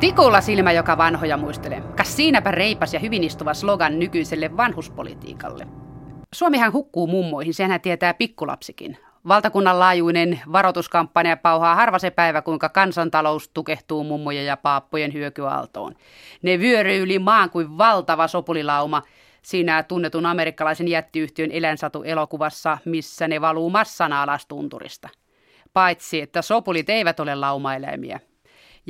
Tikulla silmä, joka vanhoja muistelee. Kas siinäpä reipas ja hyvin istuva slogan nykyiselle vanhuspolitiikalle. Suomihan hukkuu mummoihin, senhän tietää pikkulapsikin. Valtakunnan laajuinen varoituskampanja pauhaa harva se päivä, kuinka kansantalous tukehtuu mummojen ja paappojen hyökyaaltoon. Ne vyöryy yli maan kuin valtava sopulilauma siinä tunnetun amerikkalaisen jättiyhtiön eläinsatu-elokuvassa, missä ne valuu massana alas tunturista. Paitsi, että sopulit eivät ole laumaeläimiä.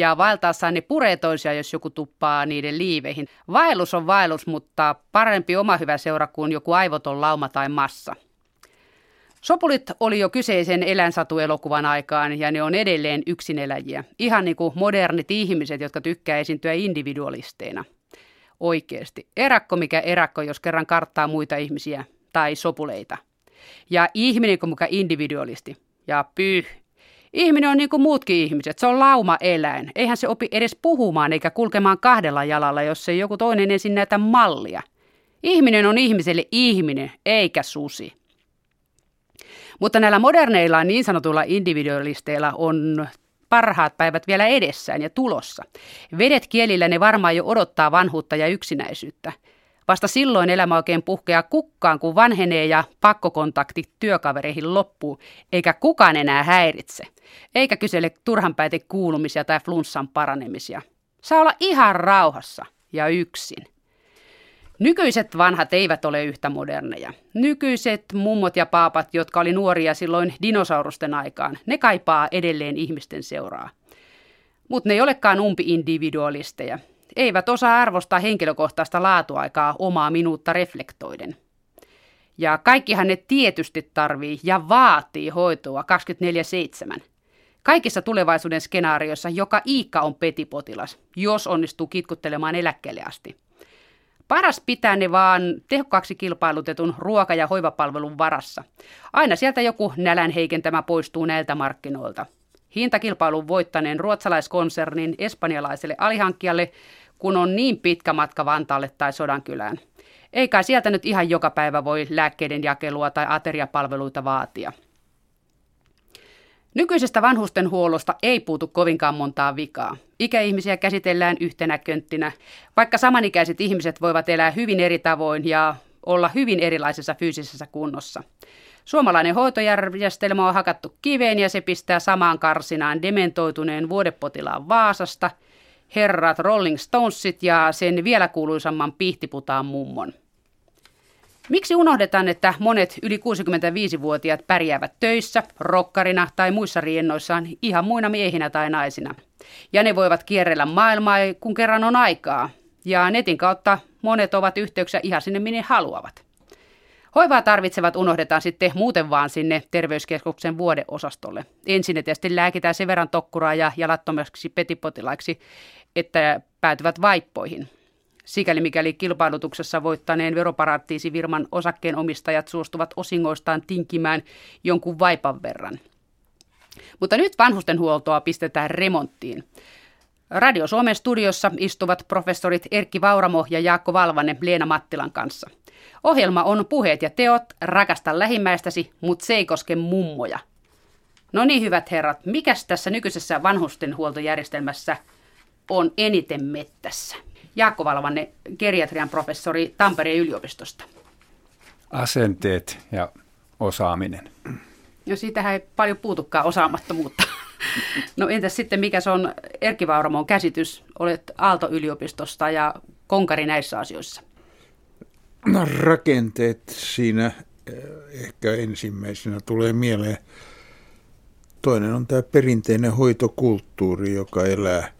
Ja vaeltaessaan ne puree toisia, jos joku tuppaa niiden liiveihin. Vaellus on vaellus, mutta parempi oma hyvä seura kuin joku aivoton lauma tai massa – Sopulit oli jo kyseisen eläinsatuelokuvan aikaan ja ne on edelleen yksineläjiä. Ihan niin kuin modernit ihmiset, jotka tykkää esiintyä individualisteina. Oikeasti. Erakko mikä erakko, jos kerran karttaa muita ihmisiä tai sopuleita. Ja ihminen kuin muka individualisti. Ja pyh. Ihminen on niin kuin muutkin ihmiset. Se on lauma-eläin. Eihän se opi edes puhumaan eikä kulkemaan kahdella jalalla, jos ei joku toinen ensin näytä mallia. Ihminen on ihmiselle ihminen, eikä susi. Mutta näillä moderneilla niin sanotuilla individualisteilla on parhaat päivät vielä edessään ja tulossa. Vedet kielillä ne varmaan jo odottaa vanhuutta ja yksinäisyyttä. Vasta silloin elämä oikein puhkeaa kukkaan, kun vanhenee ja pakkokontakti työkavereihin loppuu, eikä kukaan enää häiritse. Eikä kysele turhanpäite kuulumisia tai flunssan paranemisia. Saa olla ihan rauhassa ja yksin. Nykyiset vanhat eivät ole yhtä moderneja. Nykyiset mummot ja paapat, jotka oli nuoria silloin dinosaurusten aikaan, ne kaipaa edelleen ihmisten seuraa. Mutta ne ei olekaan umpi-individualisteja. Eivät osaa arvostaa henkilökohtaista laatuaikaa omaa minuutta reflektoiden. Ja kaikkihan ne tietysti tarvii ja vaatii hoitoa 24-7. Kaikissa tulevaisuuden skenaarioissa joka iikka on petipotilas, jos onnistuu kitkuttelemaan eläkkeelle asti. Paras pitää ne vaan tehokkaaksi kilpailutetun ruoka- ja hoivapalvelun varassa. Aina sieltä joku nälän heikentämä poistuu näiltä markkinoilta. Hintakilpailun voittaneen ruotsalaiskonsernin espanjalaiselle alihankkijalle, kun on niin pitkä matka Vantaalle tai Sodankylään. Eikä sieltä nyt ihan joka päivä voi lääkkeiden jakelua tai ateriapalveluita vaatia. Nykyisestä vanhustenhuollosta ei puutu kovinkaan montaa vikaa. Ikäihmisiä käsitellään yhtenä könttinä, vaikka samanikäiset ihmiset voivat elää hyvin eri tavoin ja olla hyvin erilaisessa fyysisessä kunnossa. Suomalainen hoitojärjestelmä on hakattu kiveen ja se pistää samaan karsinaan dementoituneen vuodepotilaan Vaasasta, herrat Rolling Stonesit ja sen vielä kuuluisamman pihtiputaan mummon. Miksi unohdetaan, että monet yli 65-vuotiaat pärjäävät töissä, rokkarina tai muissa riennoissaan ihan muina miehinä tai naisina? Ja ne voivat kierrellä maailmaa, kun kerran on aikaa. Ja netin kautta monet ovat yhteyksiä ihan sinne, minne haluavat. Hoivaa tarvitsevat unohdetaan sitten muuten vaan sinne terveyskeskuksen vuodeosastolle. Ensin ne tietysti lääkitään sen verran tokkuraa ja jalattomiksi petipotilaiksi, että päätyvät vaippoihin – sikäli mikäli kilpailutuksessa voittaneen veroparatiisivirman osakkeenomistajat suostuvat osingoistaan tinkimään jonkun vaipan verran. Mutta nyt vanhustenhuoltoa pistetään remonttiin. Radio Suomen studiossa istuvat professorit Erkki Vauramo ja Jaakko Valvanne Leena Mattilan kanssa. Ohjelma on Puheet ja teot, rakasta lähimmäistäsi, mutta se ei koske mummoja. No niin, hyvät herrat, mikäs tässä nykyisessä vanhustenhuoltojärjestelmässä on eniten mettässä? Jaakko Valvanne, geriatrian professori Tampereen yliopistosta. Asenteet ja osaaminen. No siitähän ei paljon puutukaan osaamattomuutta. No entäs sitten, mikä se on Erkki Vauramon käsitys? Olet Aalto-yliopistosta ja konkari näissä asioissa. No rakenteet siinä eh, ehkä ensimmäisenä tulee mieleen. Toinen on tämä perinteinen hoitokulttuuri, joka elää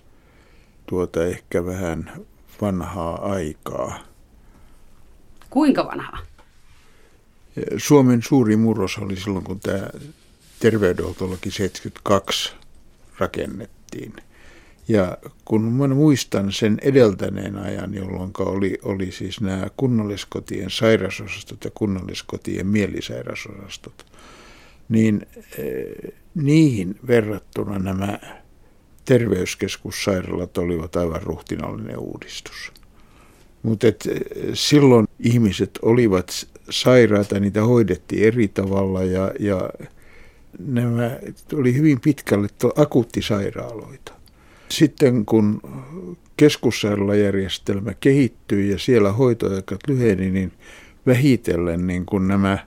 tuota ehkä vähän vanhaa aikaa. Kuinka vanhaa? Suomen suuri murros oli silloin, kun tämä terveydenhuoltolaki 72 rakennettiin. Ja kun mä muistan sen edeltäneen ajan, jolloin oli, oli siis nämä kunnalliskotien sairasosastot ja kunnalliskotien mielisairasosastot, niin eh, niihin verrattuna nämä terveyskeskussairaalat olivat aivan ruhtinallinen uudistus. Mutta eh, silloin ihmiset olivat sairaita, niitä hoidettiin eri tavalla ja, ja nämä oli hyvin pitkälle akuuttisairaaloita. Sitten kun keskussairaalajärjestelmä kehittyi ja siellä hoitoaikat lyheni, niin vähitellen niin kun nämä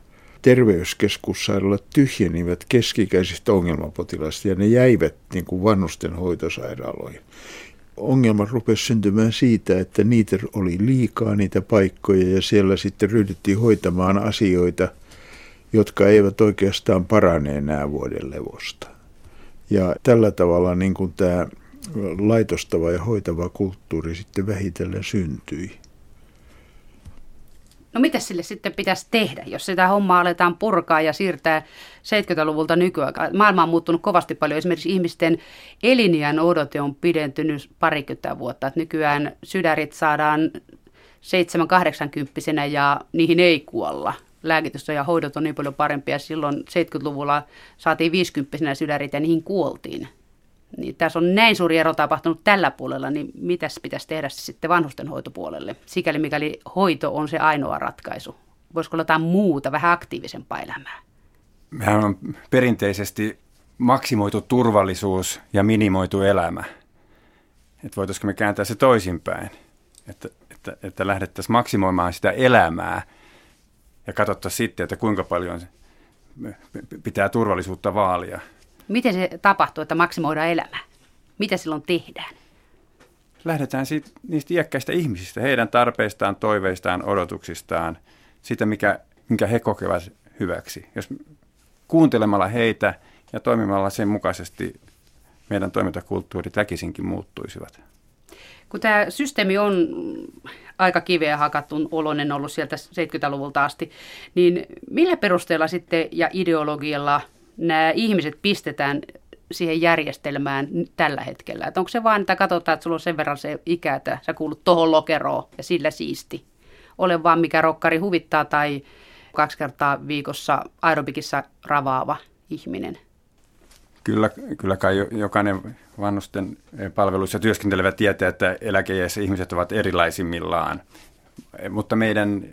terveyskeskussairaalat tyhjenivät keskikäisistä ongelmapotilaista ja ne jäivät niin kuin vanhusten hoitosairaaloihin. Ongelma rupesi syntymään siitä, että niitä oli liikaa niitä paikkoja ja siellä sitten ryhdyttiin hoitamaan asioita, jotka eivät oikeastaan parane enää vuoden levosta. Ja tällä tavalla niin kuin tämä laitostava ja hoitava kulttuuri sitten vähitellen syntyi. No mitä sille sitten pitäisi tehdä, jos sitä hommaa aletaan purkaa ja siirtää 70-luvulta nykyaikaan? Maailma on muuttunut kovasti paljon. Esimerkiksi ihmisten eliniän odote on pidentynyt parikymmentä vuotta. Että nykyään sydärit saadaan 7-80 ja niihin ei kuolla. Lääkitys ja hoidot on niin paljon parempia. Silloin 70-luvulla saatiin 50 sydärit ja niihin kuoltiin niin tässä on näin suuri ero tapahtunut tällä puolella, niin mitäs pitäisi tehdä sitten vanhustenhoitopuolelle, sikäli mikäli hoito on se ainoa ratkaisu? Voisiko olla jotain muuta, vähän aktiivisempaa elämää? Mehän on perinteisesti maksimoitu turvallisuus ja minimoitu elämä. Että voitaisiko me kääntää se toisinpäin, että, että, että lähdettäisiin maksimoimaan sitä elämää ja katsottaisiin sitten, että kuinka paljon pitää turvallisuutta vaalia – Miten se tapahtuu, että maksimoidaan elämää? Mitä silloin tehdään? Lähdetään siitä, niistä iäkkäistä ihmisistä, heidän tarpeistaan, toiveistaan, odotuksistaan, sitä, mikä, minkä he kokevat hyväksi. Jos kuuntelemalla heitä ja toimimalla sen mukaisesti meidän toimintakulttuurit väkisinkin muuttuisivat. Kun tämä systeemi on aika kiveä hakattu oloinen ollut sieltä 70-luvulta asti, niin millä perusteella sitten ja ideologialla – nämä ihmiset pistetään siihen järjestelmään tällä hetkellä? Että onko se vain, että katsotaan, että sulla on sen verran se ikä, että sä kuulut tohon lokeroon ja sillä siisti. Ole vaan mikä rokkari huvittaa tai kaksi kertaa viikossa aerobikissa ravaava ihminen. Kyllä, kyllä kai jokainen vanhusten palveluissa työskentelevä tietää, että eläkeiässä ihmiset ovat erilaisimmillaan. Mutta meidän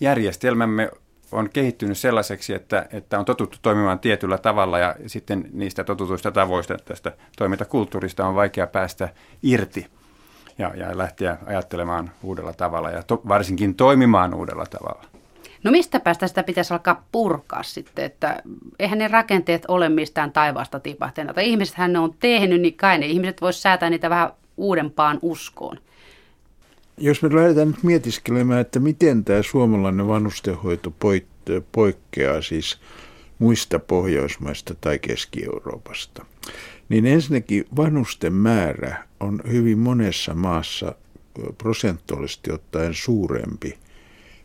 järjestelmämme on kehittynyt sellaiseksi, että, että on totuttu toimimaan tietyllä tavalla ja sitten niistä totutuista tavoista tästä toimintakulttuurista on vaikea päästä irti ja, ja lähteä ajattelemaan uudella tavalla ja to, varsinkin toimimaan uudella tavalla. No mistä päästä sitä pitäisi alkaa purkaa sitten, että eihän ne rakenteet ole mistään taivaasta tipahtaneet. Ihmisethän ne on tehnyt, niin kai ne ihmiset voisivat säätää niitä vähän uudempaan uskoon. Jos me lähdetään nyt mietiskelemään, että miten tämä suomalainen vanhustenhoito poikkeaa siis muista Pohjoismaista tai Keski-Euroopasta, niin ensinnäkin vanhusten määrä on hyvin monessa maassa prosentuaalisesti ottaen suurempi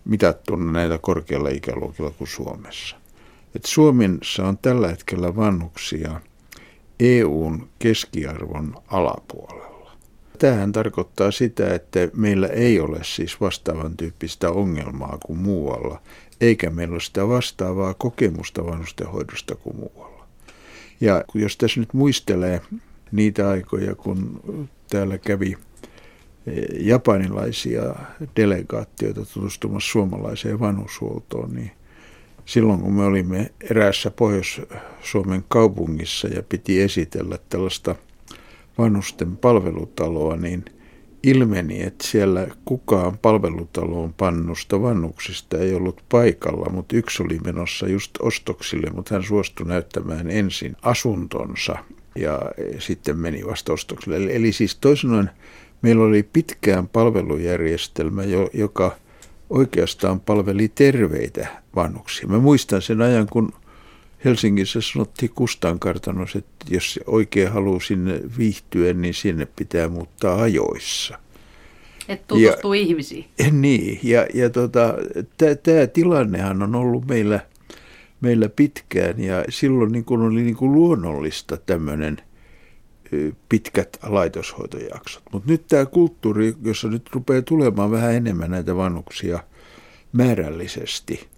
mitattuna näitä korkealla ikäluokilla kuin Suomessa. Et Suomessa on tällä hetkellä vanhuksia EUn keskiarvon alapuolella. Tämähän tarkoittaa sitä, että meillä ei ole siis vastaavan tyyppistä ongelmaa kuin muualla, eikä meillä ole sitä vastaavaa kokemusta vanhustenhoidosta kuin muualla. Ja jos tässä nyt muistelee niitä aikoja, kun täällä kävi japanilaisia delegaattioita tutustumassa suomalaiseen vanhushuoltoon, niin silloin kun me olimme eräässä Pohjois-Suomen kaupungissa ja piti esitellä tällaista – vanhusten palvelutaloa, niin ilmeni, että siellä kukaan palvelutaloon pannusta vannuksista ei ollut paikalla, mutta yksi oli menossa just ostoksille, mutta hän suostui näyttämään ensin asuntonsa ja sitten meni vasta ostoksille. Eli, siis toisin meillä oli pitkään palvelujärjestelmä, joka oikeastaan palveli terveitä vanhuksia. Mä muistan sen ajan, kun Helsingissä sanottiin Kustan kartanossa, että jos oikein haluaa sinne viihtyä, niin sinne pitää muuttaa ajoissa. Että tutustuu ja, ihmisiin. Niin, ja, ja tota, tämä tilannehan on ollut meillä, meillä pitkään, ja silloin niin kun oli niin kuin luonnollista tämmöinen pitkät laitoshoitojaksot. Mutta nyt tämä kulttuuri, jossa nyt rupeaa tulemaan vähän enemmän näitä vanhuksia määrällisesti –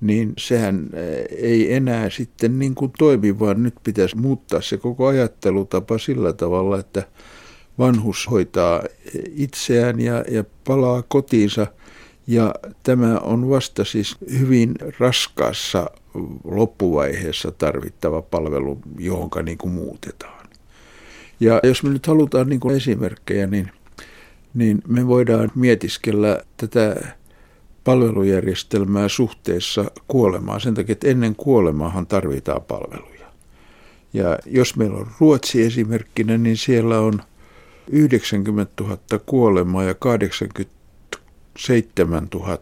niin sehän eh, ei enää sitten niin kuin toimi, vaan nyt pitäisi muuttaa se koko ajattelutapa sillä tavalla, että vanhus hoitaa itseään ja, ja palaa kotiinsa. Ja tämä on vasta siis hyvin raskaassa loppuvaiheessa tarvittava palvelu, johonka niin kuin muutetaan. Ja jos me nyt halutaan niin kuin esimerkkejä, niin, niin me voidaan mietiskellä tätä palvelujärjestelmää suhteessa kuolemaan. Sen takia, että ennen kuolemaahan tarvitaan palveluja. Ja jos meillä on Ruotsi esimerkkinä, niin siellä on 90 000 kuolemaa ja 87 000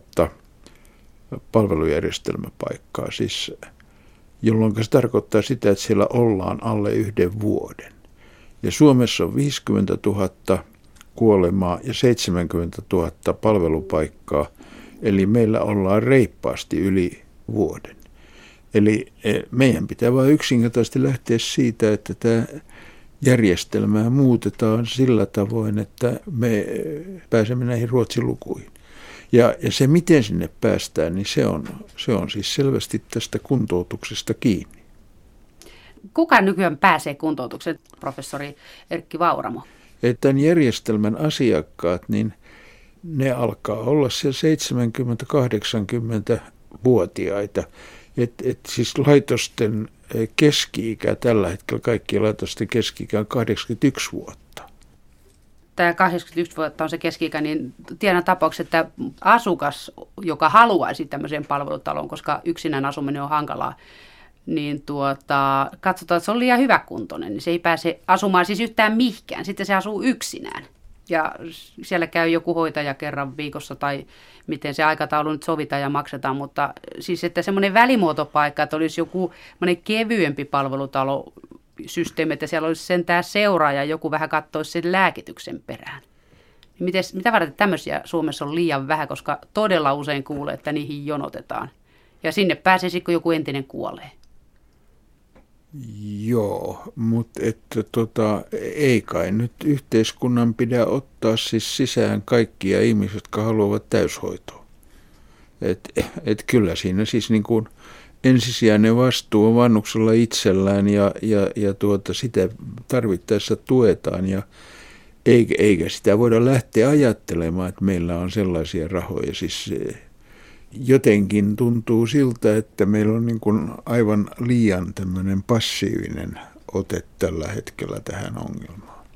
palvelujärjestelmäpaikkaa. Siis, jolloin se tarkoittaa sitä, että siellä ollaan alle yhden vuoden. Ja Suomessa on 50 000 kuolemaa ja 70 000 palvelupaikkaa, eli meillä ollaan reippaasti yli vuoden. Eli e, meidän pitää vain yksinkertaisesti lähteä siitä, että tämä järjestelmää muutetaan sillä tavoin, että me e, pääsemme näihin ruotsin lukuihin. Ja, ja se, miten sinne päästään, niin se on, se on siis selvästi tästä kuntoutuksesta kiinni. Kuka nykyään pääsee kuntoutukseen, professori Erkki Vauramo? Että tämän järjestelmän asiakkaat, niin ne alkaa olla siellä 70-80-vuotiaita. Et, et siis laitosten keski-ikä tällä hetkellä, kaikkien laitosten keski-ikä on 81 vuotta. Tämä 81 vuotta on se keski niin tiedän tapauksen, että asukas, joka haluaisi tämmöiseen palvelutalon, koska yksinään asuminen on hankalaa, niin tuota, katsotaan, että se on liian hyväkuntoinen, niin se ei pääse asumaan siis yhtään mihkään. Sitten se asuu yksinään. Ja siellä käy joku hoitaja kerran viikossa tai miten se aikataulu nyt sovitaan ja maksetaan, mutta siis että semmoinen välimuotopaikka, että olisi joku kevyempi palvelutalo systeemi, että siellä olisi sentään seuraaja ja joku vähän katsoisi sen lääkityksen perään. Niin mites, mitä varten tämmöisiä Suomessa on liian vähän, koska todella usein kuulee, että niihin jonotetaan. Ja sinne pääsisi, kun joku entinen kuolee. Joo, mutta että tota, ei kai nyt yhteiskunnan pidä ottaa siis sisään kaikkia ihmisiä, jotka haluavat täyshoitoa. Et, et kyllä siinä siis niin kuin ensisijainen vastuu on vannuksella itsellään ja, ja, ja tuota, sitä tarvittaessa tuetaan ja eikä, eikä sitä voida lähteä ajattelemaan, että meillä on sellaisia rahoja. Siis jotenkin tuntuu siltä, että meillä on niin kuin aivan liian tämmöinen passiivinen ote tällä hetkellä tähän ongelmaan.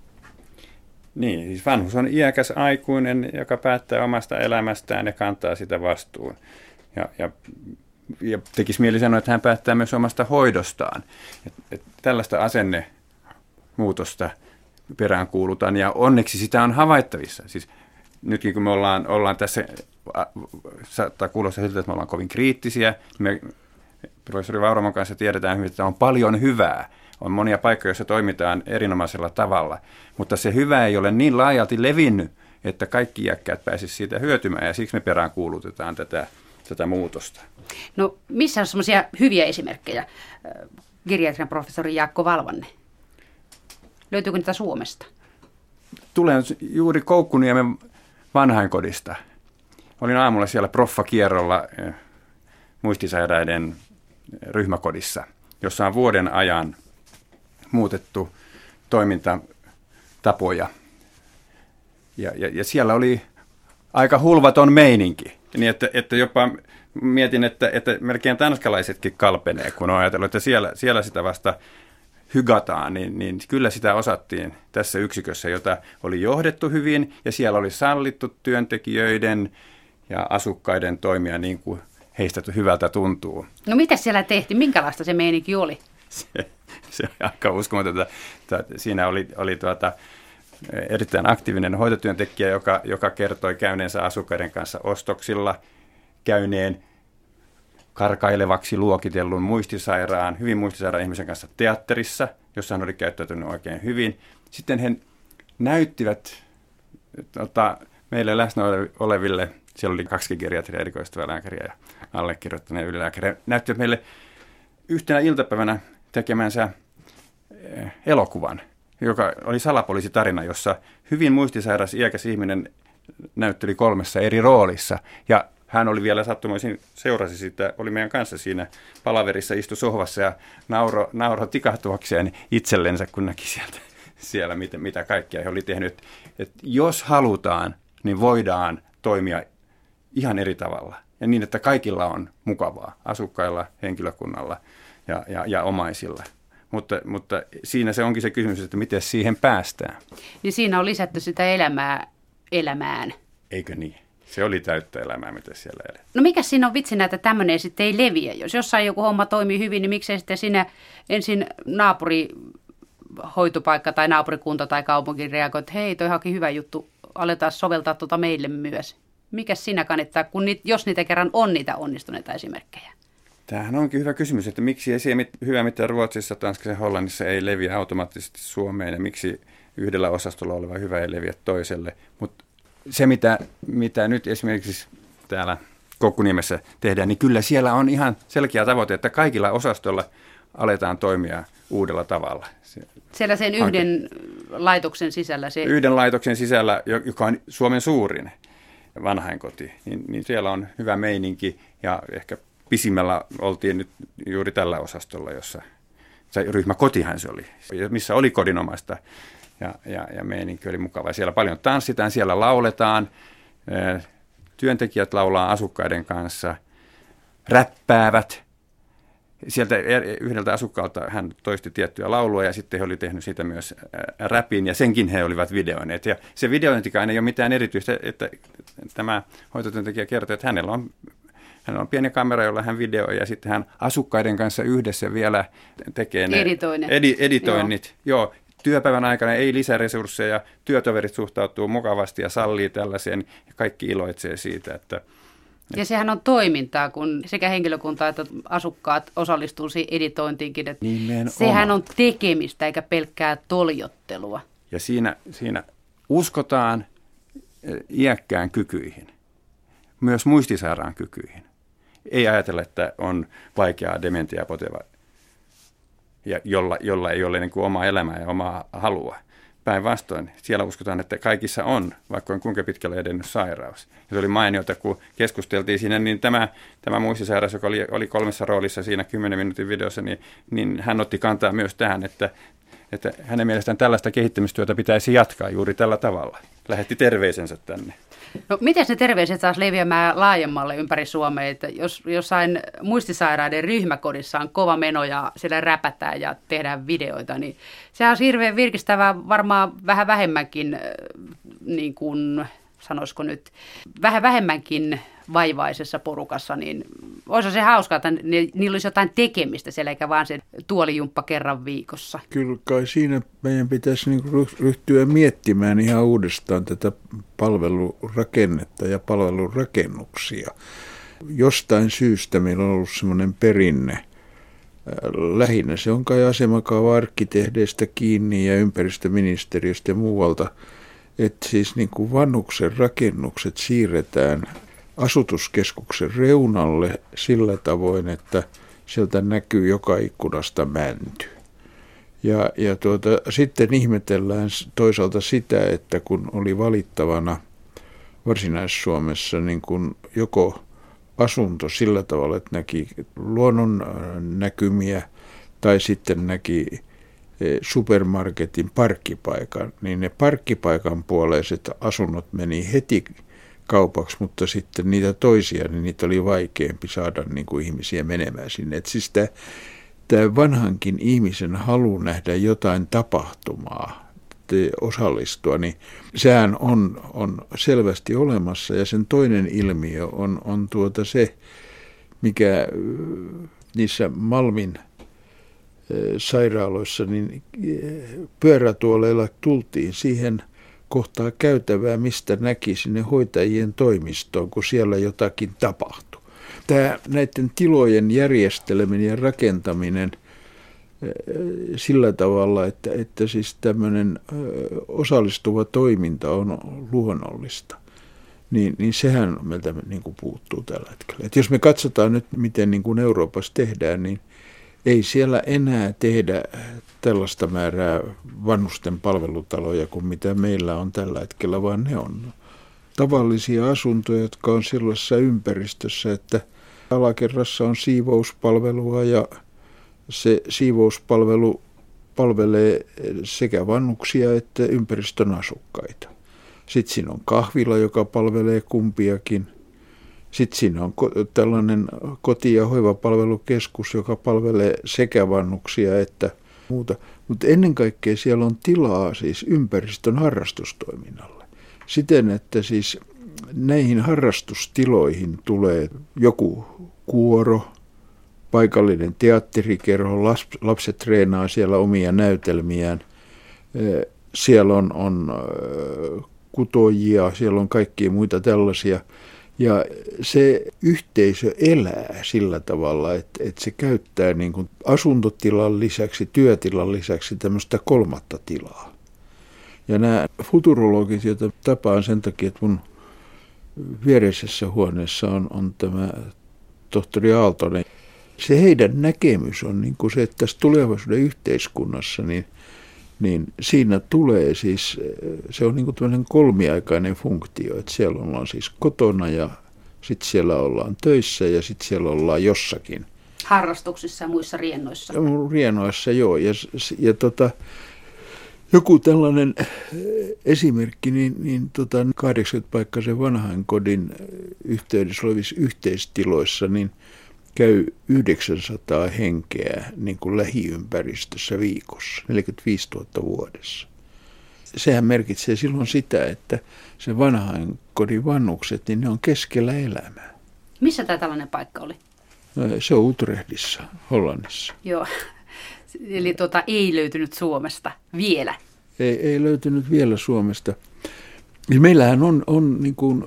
Niin, siis vanhus on iäkäs aikuinen, joka päättää omasta elämästään ja kantaa sitä vastuun. Ja, ja, ja tekisi mieli sanoa, että hän päättää myös omasta hoidostaan. Et, et tällaista asennemuutosta peräänkuulutaan ja onneksi sitä on havaittavissa. Siis nytkin kun me ollaan, ollaan tässä saattaa kuulostaa siltä, että me ollaan kovin kriittisiä. Me professori Vauramon kanssa tiedetään hyvin, että on paljon hyvää. On monia paikkoja, joissa toimitaan erinomaisella tavalla, mutta se hyvä ei ole niin laajalti levinnyt, että kaikki iäkkäät pääsisivät siitä hyötymään, ja siksi me perään kuulutetaan tätä, tätä muutosta. No missä on semmoisia hyviä esimerkkejä, geriatrian professori Jaakko Valvanne? Löytyykö niitä Suomesta? Tulen juuri Koukkuniemen vanhainkodista – olin aamulla siellä proffa-kierrolla eh, muistisairaiden ryhmäkodissa, jossa on vuoden ajan muutettu toimintatapoja. Ja, ja, ja siellä oli aika hulvaton meininki, niin että, että jopa mietin, että, että melkein tanskalaisetkin kalpenee, kun on ajatellut, että siellä, siellä sitä vasta hygataan, niin, niin kyllä sitä osattiin tässä yksikössä, jota oli johdettu hyvin ja siellä oli sallittu työntekijöiden ja asukkaiden toimia niin kuin heistä hyvältä tuntuu. No mitä siellä tehtiin? Minkälaista se meininki oli? Se, se on aika uskomatonta. Siinä oli, oli tuota, erittäin aktiivinen hoitotyöntekijä, joka, joka kertoi käyneensä asukkaiden kanssa ostoksilla, käyneen karkailevaksi luokitellun muistisairaan, hyvin muistisairaan ihmisen kanssa teatterissa, jossa hän oli käyttäytynyt oikein hyvin. Sitten he näyttivät tota, meille läsnä oleville siellä oli kaksi geriatria erikoistuvaa lääkäriä ja allekirjoittaneen ylilääkäriä. Näyttivät meille yhtenä iltapäivänä tekemänsä eh, elokuvan, joka oli salapoliisitarina, jossa hyvin muistisairas iäkäs ihminen näytteli kolmessa eri roolissa. Ja hän oli vielä sattumoisin, seurasi sitä, oli meidän kanssa siinä palaverissa, istui sohvassa ja nauro, nauro tikahtuakseen itsellensä, kun näki sieltä siellä, mitä, mitä kaikkea he oli tehnyt. Et jos halutaan, niin voidaan toimia ihan eri tavalla. Ja niin, että kaikilla on mukavaa, asukkailla, henkilökunnalla ja, ja, ja omaisilla. mutta, mutta siinä se onkin se kysymys, että miten siihen päästään. Niin siinä on lisätty sitä elämää elämään. Eikö niin? Se oli täyttä elämää, mitä siellä eletään. No mikä siinä on vitsinä, että tämmöinen sitten ei leviä? Jos jossain joku homma toimii hyvin, niin miksei sitten sinne ensin naapuri hoitopaikka tai naapurikunta tai kaupunki reagoi, että hei, toi haki hyvä juttu, aletaan soveltaa tuota meille myös. Mikä sinä kannattaa, kun niitä, jos niitä kerran on niitä onnistuneita esimerkkejä? Tämähän onkin hyvä kysymys, että miksi ei mit, hyvä, mitä Ruotsissa, Tanskassa ja Hollannissa ei leviä automaattisesti Suomeen ja miksi yhdellä osastolla oleva hyvä ei leviä toiselle. Mutta se, mitä, mitä nyt esimerkiksi täällä Kokkuniemessä tehdään, niin kyllä siellä on ihan selkeä tavoite, että kaikilla osastolla aletaan toimia uudella tavalla. Siellä sen yhden hanke. laitoksen sisällä? Se... Yhden laitoksen sisällä, joka on Suomen suurin vanhainkoti, niin, niin siellä on hyvä meininki ja ehkä pisimmällä oltiin nyt juuri tällä osastolla, jossa se ryhmä kotihan se oli, missä oli kodinomaista ja, ja, ja meininki oli mukava. Siellä paljon tanssitaan, siellä lauletaan, työntekijät laulaa asukkaiden kanssa, räppäävät. Sieltä yhdeltä asukkaalta hän toisti tiettyjä lauluja ja sitten he oli tehnyt siitä myös räpin ja senkin he olivat videoineet. Ja se videointikaan ei ole mitään erityistä, että tämä hoitotyöntekijä kertoo, että hänellä on Hänellä on pieni kamera, jolla hän videoi ja sitten hän asukkaiden kanssa yhdessä vielä tekee ne edi, editoinnit. Joo. Joo, työpäivän aikana ei lisäresursseja, työtoverit suhtautuu mukavasti ja sallii tällaiseen ja kaikki iloitsee siitä, että ja sehän on toimintaa, kun sekä henkilökunta että asukkaat osallistuu siihen editointiinkin. Että sehän on tekemistä eikä pelkkää toljottelua. Ja siinä, siinä uskotaan eh, iäkkään kykyihin, myös muistisairaan kykyihin. Ei ajatella, että on vaikeaa dementiaa poteva ja jolla, jolla ei ole niin kuin omaa elämää ja omaa halua. Päinvastoin, siellä uskotaan, että kaikissa on, vaikka on kuinka pitkälle edennyt sairaus. Ja se oli mainiota, kun keskusteltiin siinä, niin tämä, tämä muistisairas, joka oli, oli kolmessa roolissa siinä 10 minuutin videossa, niin, niin hän otti kantaa myös tähän, että, että hänen mielestään tällaista kehittämistyötä pitäisi jatkaa juuri tällä tavalla. Lähetti terveisensä tänne. No miten ne terveiset saisi leviämään laajemmalle ympäri Suomea, että jos jossain muistisairaiden ryhmäkodissa on kova meno ja siellä räpätään ja tehdään videoita, niin sehän on hirveän virkistävää varmaan vähän vähemmänkin, äh, niin kuin sanoisiko nyt, vähän vähemmänkin vaivaisessa porukassa, niin olisi se hauskaa, että niillä olisi jotain tekemistä siellä, eikä vaan se tuolijumppa kerran viikossa. Kyllä kai siinä meidän pitäisi niin ryhtyä miettimään ihan uudestaan tätä palvelurakennetta ja palvelurakennuksia. Jostain syystä meillä on ollut semmoinen perinne, äh, lähinnä se on kai asemakaava arkkitehdeistä kiinni ja ympäristöministeriöstä ja muualta, että siis niin kuin vannuksen rakennukset siirretään asutuskeskuksen reunalle sillä tavoin, että sieltä näkyy joka ikkunasta mänty. Ja, ja tuota, sitten ihmetellään toisaalta sitä, että kun oli valittavana Varsinais-Suomessa niin kun joko asunto sillä tavalla, että näki luonnon äh, näkymiä tai sitten näki e, supermarketin parkkipaikan, niin ne parkkipaikan puoleiset asunnot meni heti kaupaksi, mutta sitten niitä toisia, niin niitä oli vaikeampi saada niin kuin ihmisiä menemään sinne. Et siis tämä, tämä vanhankin ihmisen halu nähdä jotain tapahtumaa, osallistua, niin sehän on, on selvästi olemassa. Ja sen toinen ilmiö on, on tuota se, mikä niissä Malmin sairaaloissa, niin pyörätuoleilla tultiin siihen – kohtaa käytävää, mistä näki sinne hoitajien toimistoon, kun siellä jotakin tapahtui. Tämä näiden tilojen järjesteleminen ja rakentaminen eh, sillä tavalla, että, että siis tämmöinen eh, osallistuva toiminta on luonnollista, niin, niin sehän meiltä niin kuin puuttuu tällä hetkellä. Et jos me katsotaan nyt, miten niin kuin Euroopassa tehdään, niin ei siellä enää tehdä tällaista määrää vanhusten palvelutaloja kuin mitä meillä on tällä hetkellä, vaan ne on tavallisia asuntoja, jotka on sellaisessa ympäristössä, että alakerrassa on siivouspalvelua ja se siivouspalvelu palvelee sekä vannuksia että ympäristön asukkaita. Sitten siinä on kahvila, joka palvelee kumpiakin – sitten siinä on tällainen koti- ja hoivapalvelukeskus, joka palvelee sekä vannuksia että muuta. Mutta ennen kaikkea siellä on tilaa siis ympäristön harrastustoiminnalle. Siten, että siis näihin harrastustiloihin tulee joku kuoro, paikallinen teatterikerho, lapset treenaa siellä omia näytelmiään. Siellä on, on kutojia, siellä on kaikkia muita tällaisia. Ja se yhteisö elää sillä tavalla, että, että se käyttää niin kuin asuntotilan lisäksi, työtilan lisäksi tämmöistä kolmatta tilaa. Ja nämä futurologit, joita tapaan sen takia, että mun viereisessä huoneessa on, on tämä tohtori Aaltonen. Se heidän näkemys on niin kuin se, että tässä tulevaisuuden yhteiskunnassa, niin, niin siinä tulee siis, se on niin kuin tämmöinen kolmiaikainen funktio, että siellä ollaan siis kotona ja sitten siellä ollaan töissä ja sitten siellä ollaan jossakin. Harrastuksissa ja muissa riennoissa. Riennoissa, joo. Ja, ja tota, joku tällainen eh, esimerkki, niin, niin tota 80-paikkaisen vanhan kodin eh, yhteydessä olevissa yhteistiloissa, niin käy 900 henkeä niin kuin lähiympäristössä viikossa, 45 000 vuodessa. Sehän merkitsee silloin sitä, että se vanhan kodin vannukset, niin ne on keskellä elämää. Missä tämä tällainen paikka oli? Se on Utrechtissa, Hollannissa. Joo, Eli tuota, ei löytynyt Suomesta vielä. Ei, ei löytynyt vielä Suomesta. Meillähän on, on niin kuin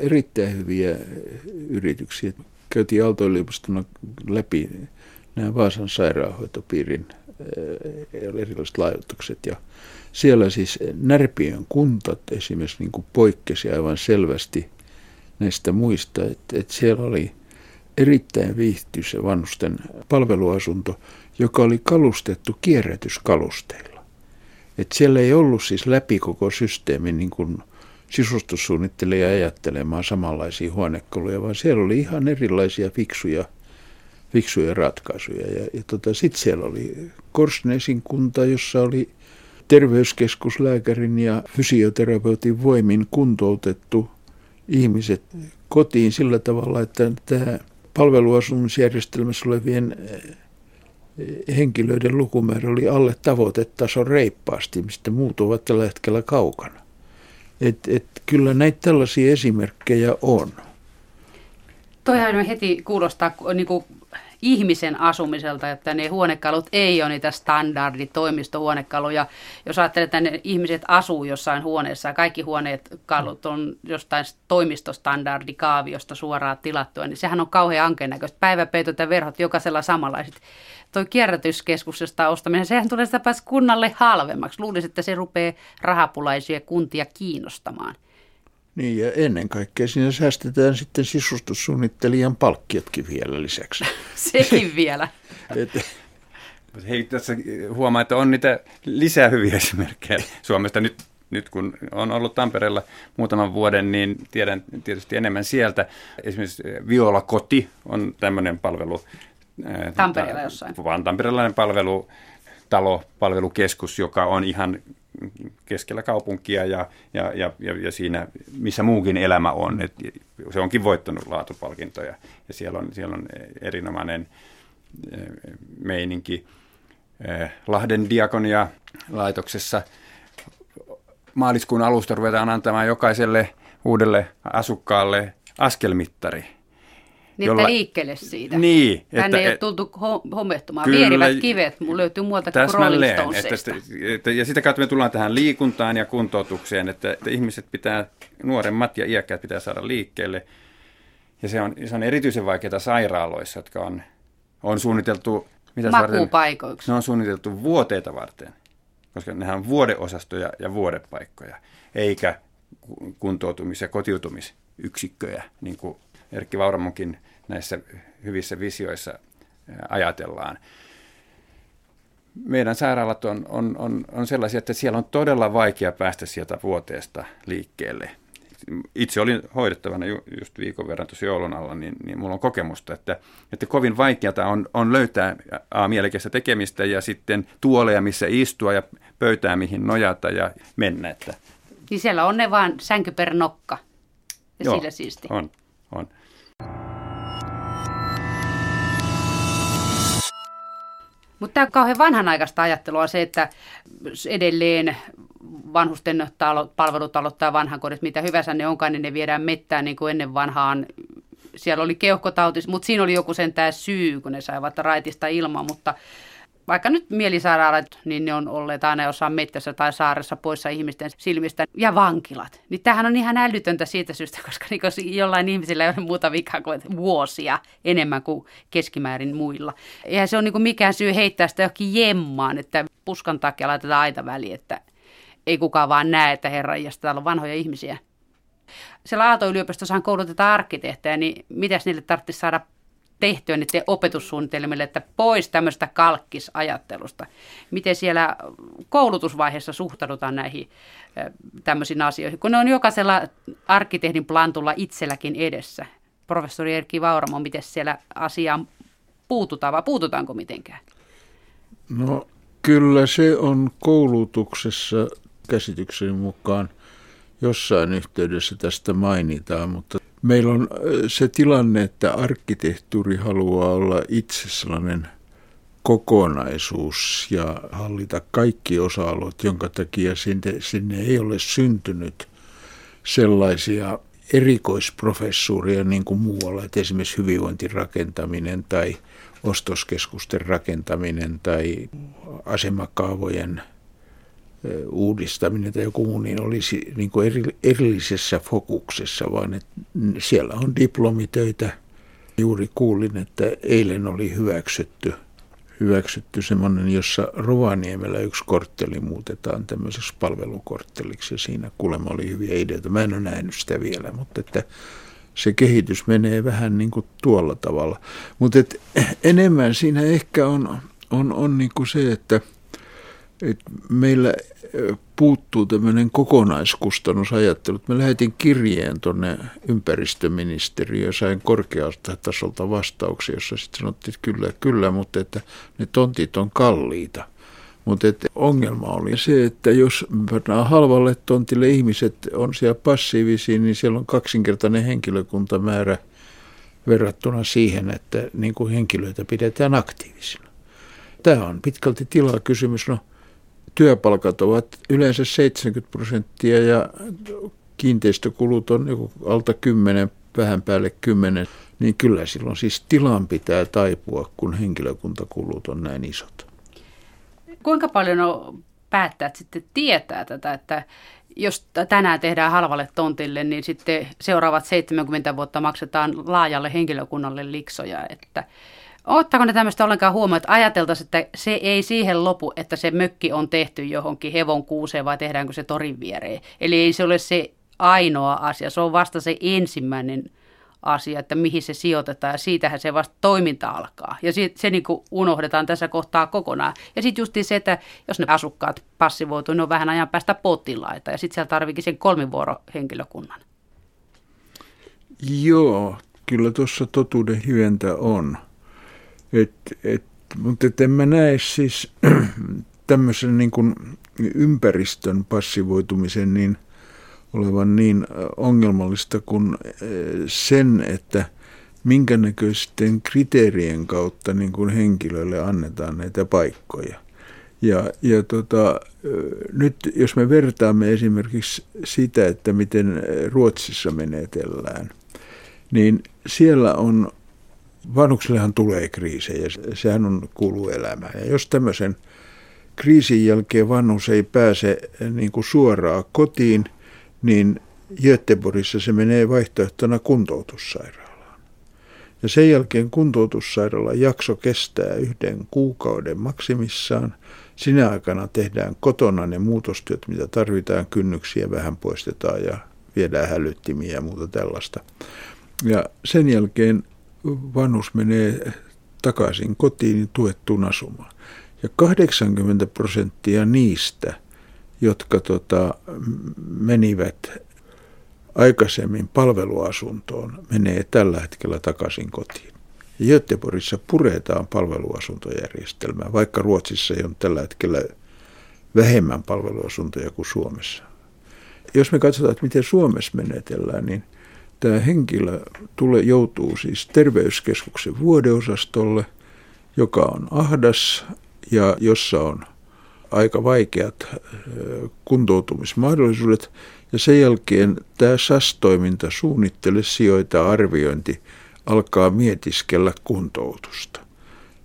erittäin hyviä yrityksiä. Käytiin aalto läpi nämä Vaasan sairaanhoitopiirin erilaiset laajoitukset. Ja siellä siis Närpiön kuntat esimerkiksi niin kuin poikkesi aivan selvästi näistä muista, että, että siellä oli erittäin viihtyisä vanhusten palveluasunto, joka oli kalustettu kierrätyskalusteilla. Et siellä ei ollut siis läpi koko systeemin niin kuin sisustussuunnittelija ajattelemaan samanlaisia huonekaluja, vaan siellä oli ihan erilaisia fiksuja, fiksuja ratkaisuja. Ja, ja tota, sitten siellä oli Korsnesin kunta, jossa oli terveyskeskuslääkärin ja fysioterapeutin voimin kuntoutettu ihmiset kotiin sillä tavalla, että tämä palveluasumisjärjestelmässä olevien henkilöiden lukumäärä oli alle tavoitetason reippaasti, mistä muut ovat tällä hetkellä kaukana. Et, et kyllä näitä tällaisia esimerkkejä on. Toihan heti kuulostaa niin kuin ihmisen asumiselta, että ne huonekalut ei ole niitä standarditoimistohuonekaluja. Jos ajattelee, että ne ihmiset asuu jossain huoneessa ja kaikki huoneet kalut on jostain toimistostandardikaaviosta suoraan tilattua, niin sehän on kauhean ankeen näköistä. Päiväpeitot ja verhot jokaisella samanlaiset. Tuo kierrätyskeskus, josta ostaminen, sehän tulee sitä päästä kunnalle halvemmaksi. Luulisin, että se rupeaa rahapulaisia kuntia kiinnostamaan. Niin ja ennen kaikkea siinä säästetään sitten sisustussuunnittelijan palkkiotkin vielä lisäksi. Sekin vielä. Et, Hei, tässä huomaa, että on niitä lisää hyviä esimerkkejä Suomesta. Nyt, nyt kun on ollut Tampereella muutaman vuoden, niin tiedän tietysti enemmän sieltä. Esimerkiksi Viola Koti on tämmöinen palvelu. Tampereella jossain. Vaan tamperelainen palvelu, talo, palvelukeskus, joka on ihan keskellä kaupunkia ja, ja, ja, ja siinä, missä muukin elämä on. Et se onkin voittanut laatupalkintoja ja siellä on, siellä on erinomainen meininki. Lahden diakonia laitoksessa maaliskuun alusta ruvetaan antamaan jokaiselle uudelle asukkaalle askelmittari – niin, jolla... liikkeelle siitä. Niin. Tänne että, ei ole tultu homehtumaan. Kyllä, Vierivät kivet mun löytyy muualta kuin Rolling että, että, ja sitä kautta me tullaan tähän liikuntaan ja kuntoutukseen, että, että ihmiset pitää, nuoremmat ja iäkkäät pitää saada liikkeelle. Ja se on, se on erityisen vaikeaa sairaaloissa, jotka on, on suunniteltu... Mitä Makuupaikoiksi. Ne on suunniteltu vuoteita varten, koska nehän on vuodeosastoja ja vuodepaikkoja, eikä kuntoutumis- ja kotiutumisyksikköjä, niin kuin Erkki Vauramonkin näissä hyvissä visioissa ajatellaan. Meidän sairaalat on, on, on, on sellaisia, että siellä on todella vaikea päästä sieltä vuoteesta liikkeelle. Itse olin hoidettavana ju, just viikon verran tuossa joulun alla, niin, niin mulla on kokemusta, että, että kovin vaikeata on, on löytää a, mielekästä tekemistä ja sitten tuoleja, missä istua ja pöytää, mihin nojata ja mennä. Että. Niin siellä on ne vaan sänky per nokka ja Joo, sillä siisti. on, on. Mutta tämä kauhean vanhanaikaista ajattelua se, että edelleen vanhusten talot, palvelutalot tai vanhankodit, mitä hyvänsä ne onkaan, niin ne viedään mettään niin kuin ennen vanhaan. Siellä oli keuhkotautis, mutta siinä oli joku sentään syy, kun ne saivat raitista ilmaa, mutta vaikka nyt mielisairaalat, niin ne on olleet aina jossain mettässä tai saaressa poissa ihmisten silmistä. Ja vankilat. Niin tämähän on ihan älytöntä siitä syystä, koska niin jollain ihmisillä ei ole muuta vikaa kuin vuosia enemmän kuin keskimäärin muilla. Eihän se ole niin mikään syy heittää sitä johonkin jemmaan, että puskan takia laitetaan aita väliin, että ei kukaan vaan näe, että herra, ja täällä on vanhoja ihmisiä. Siellä Aalto-yliopistossahan koulutetaan arkkitehtejä, niin mitäs niille tarvitsisi saada tehtyä niiden opetussuunnitelmille, että pois tämmöistä kalkkisajattelusta. Miten siellä koulutusvaiheessa suhtaudutaan näihin tämmöisiin asioihin, kun ne on jokaisella arkkitehdin plantulla itselläkin edessä. Professori Erkki Vauramo, miten siellä asiaan puututaan vai puututaanko mitenkään? No kyllä se on koulutuksessa käsitykseni mukaan jossain yhteydessä tästä mainitaan, mutta meillä on se tilanne, että arkkitehtuuri haluaa olla itse sellainen kokonaisuus ja hallita kaikki osa-alueet, jonka takia sinne, sinne ei ole syntynyt sellaisia erikoisprofessuuria niin kuin muualla, että esimerkiksi hyvinvointirakentaminen tai ostoskeskusten rakentaminen tai asemakaavojen uudistaminen tai joku muu, niin olisi niin kuin eri, erillisessä fokuksessa, vaan että siellä on diplomitöitä. Juuri kuulin, että eilen oli hyväksytty, hyväksytty semmoinen, jossa Rovaniemellä yksi kortteli muutetaan tämmöiseksi palvelukortteliksi ja siinä kuulemma oli hyviä ideoita. Mä en ole nähnyt sitä vielä, mutta että se kehitys menee vähän niin kuin tuolla tavalla. Mutta enemmän siinä ehkä on, on, on niin kuin se, että – et meillä puuttuu tämmöinen kokonaiskustannusajattelu. Mä lähetin kirjeen tuonne ympäristöministeriöön ja sain korkealta tasolta vastauksia, jossa sitten sanottiin, että kyllä, kyllä, mutta että ne tontit on kalliita. Mutta ongelma oli se, että jos halvalle tontille ihmiset on siellä passiivisia, niin siellä on kaksinkertainen henkilökuntamäärä verrattuna siihen, että niin kuin henkilöitä pidetään aktiivisina. Tämä on pitkälti tilaa kysymys. No, työpalkat ovat yleensä 70 prosenttia ja kiinteistökulut on joku alta 10, vähän päälle 10, niin kyllä silloin siis tilan pitää taipua, kun henkilökuntakulut on näin isot. Kuinka paljon on päättäjät sitten tietää tätä, että jos tänään tehdään halvalle tontille, niin sitten seuraavat 70 vuotta maksetaan laajalle henkilökunnalle liksoja, että Ottaako ne tämmöistä ollenkaan huomioon, että ajateltaisiin, että se ei siihen lopu, että se mökki on tehty johonkin hevon kuuseen vai tehdäänkö se torin viereen. Eli ei se ole se ainoa asia, se on vasta se ensimmäinen asia, että mihin se sijoitetaan ja siitähän se vasta toiminta alkaa. Ja se, se niin unohdetaan tässä kohtaa kokonaan. Ja sitten just se, että jos ne asukkaat passivoituu, ne on vähän ajan päästä potilaita ja sitten siellä tarviikin sen kolmivuorohenkilökunnan. Joo, kyllä tuossa totuuden hyöntä on. Et, et, mutta et en mä näe siis tämmöisen niin kuin ympäristön passivoitumisen niin olevan niin ongelmallista kuin sen, että minkä näköisten kriteerien kautta niin kuin henkilöille annetaan näitä paikkoja. Ja, ja tota, nyt jos me vertaamme esimerkiksi sitä, että miten Ruotsissa menetellään, niin siellä on vanhuksillehan tulee kriisejä, sehän on kuuluu elämään. Ja jos tämmöisen kriisin jälkeen vanhus ei pääse eh, niin kuin suoraan kotiin, niin Göteborgissa se menee vaihtoehtona kuntoutussairaalaan. Ja sen jälkeen kuntoutussairaalan jakso kestää yhden kuukauden maksimissaan. Sinä aikana tehdään kotona ne muutostyöt, mitä tarvitaan, kynnyksiä vähän poistetaan ja viedään hälyttimiä ja muuta tällaista. Ja sen jälkeen vanhus menee takaisin kotiin tuettuun asumaan. Ja 80 prosenttia niistä, jotka tota, menivät aikaisemmin palveluasuntoon, menee tällä hetkellä takaisin kotiin. Ja Göteborgissa puretaan palveluasuntojärjestelmää, vaikka Ruotsissa ole tällä hetkellä vähemmän palveluasuntoja kuin Suomessa. Jos me katsotaan, että miten Suomessa menetellään, niin tämä henkilö tule, joutuu siis terveyskeskuksen vuodeosastolle, joka on ahdas ja jossa on aika vaikeat kuntoutumismahdollisuudet. Ja sen jälkeen tämä SAS-toiminta, suunnittele, sijoita, arviointi, alkaa mietiskellä kuntoutusta.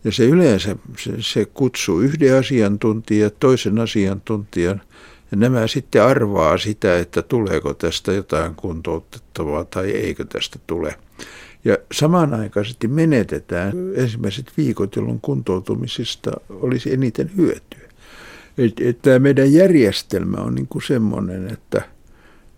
Ja se yleensä se, se kutsuu yhden asiantuntijan, toisen asiantuntijan, ja nämä sitten arvaa sitä, että tuleeko tästä jotain kuntoutettavaa tai eikö tästä tule. Ja samanaikaisesti menetetään ensimmäiset viikot, jolloin kuntoutumisesta olisi eniten hyötyä. Tämä meidän järjestelmä on niin kuin semmoinen, että,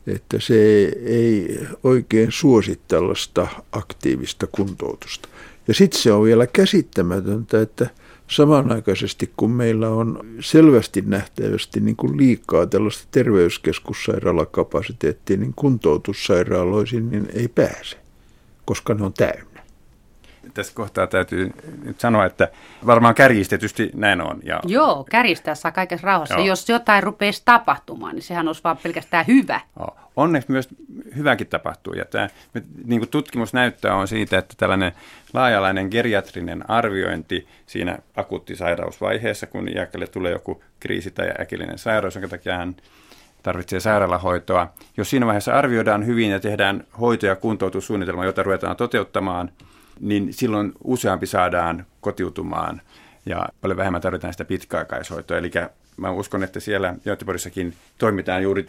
että se ei oikein suosi tällaista aktiivista kuntoutusta. Ja sitten se on vielä käsittämätöntä, että samanaikaisesti kun meillä on selvästi nähtävästi niin kuin liikaa tällaista terveyskeskussairaalakapasiteettia, niin kuntoutussairaaloisin niin ei pääse, koska ne on täynnä tässä kohtaa täytyy nyt sanoa, että varmaan kärjistetysti näin on. Ja... Joo, kärjistää saa kaikessa rauhassa. Joo. Jos jotain rupeaisi tapahtumaan, niin sehän olisi vaan pelkästään hyvä. Joo. Onneksi myös hyväkin tapahtuu. Ja tämä, niin kuin tutkimus näyttää on siitä, että tällainen laajalainen geriatrinen arviointi siinä akuuttisairausvaiheessa, kun iäkkäille tulee joku kriisi tai äkillinen sairaus, jonka takia hän tarvitsee sairaalahoitoa. Jos siinä vaiheessa arvioidaan hyvin ja tehdään hoito- ja kuntoutussuunnitelma, jota ruvetaan toteuttamaan – niin silloin useampi saadaan kotiutumaan ja paljon vähemmän tarvitaan sitä pitkäaikaishoitoa. Eli mä uskon, että siellä Göteborgissakin toimitaan juuri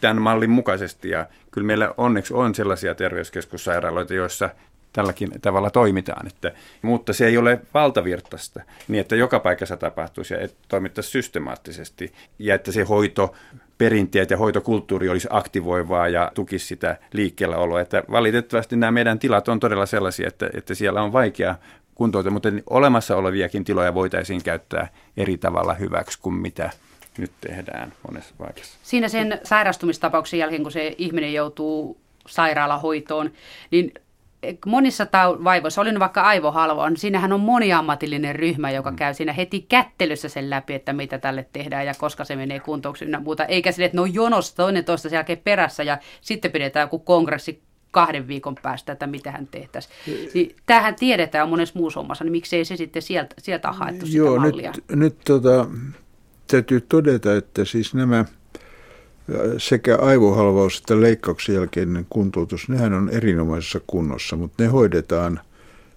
tämän mallin mukaisesti ja kyllä meillä onneksi on sellaisia terveyskeskussairaaloita, joissa tälläkin tavalla toimitaan. Että, mutta se ei ole valtavirtaista, niin että joka paikassa tapahtuisi ja että toimittaisiin systemaattisesti ja että se hoito perinteet ja hoitokulttuuri olisi aktivoivaa ja tukisi sitä liikkeellä oloa. Että valitettavasti nämä meidän tilat on todella sellaisia, että, että siellä on vaikea kuntoutua, mutta olemassa oleviakin tiloja voitaisiin käyttää eri tavalla hyväksi kuin mitä nyt tehdään monessa paikassa. Siinä sen sairastumistapauksen jälkeen, kun se ihminen joutuu sairaalahoitoon, niin monissa tau- vaivoissa, oli vaikka aivohalvoa, niin siinähän on moniammatillinen ryhmä, joka mm. käy siinä heti kättelyssä sen läpi, että mitä tälle tehdään ja koska se menee kuntouksi ynnä muuta. Eikä sille, että ne on jonossa toinen toista sen jälkeen perässä ja sitten pidetään joku kongressi kahden viikon päästä, että mitä hän tehtäisiin. Niin, tämähän tiedetään monessa muussa omassa, niin miksei se sitten sieltä, sieltä haettu Joo, sitä mallia? Nyt, nyt tota, täytyy todeta, että siis nämä – sekä aivohalvaus että leikkauksen jälkeinen kuntoutus, nehän on erinomaisessa kunnossa, mutta ne hoidetaan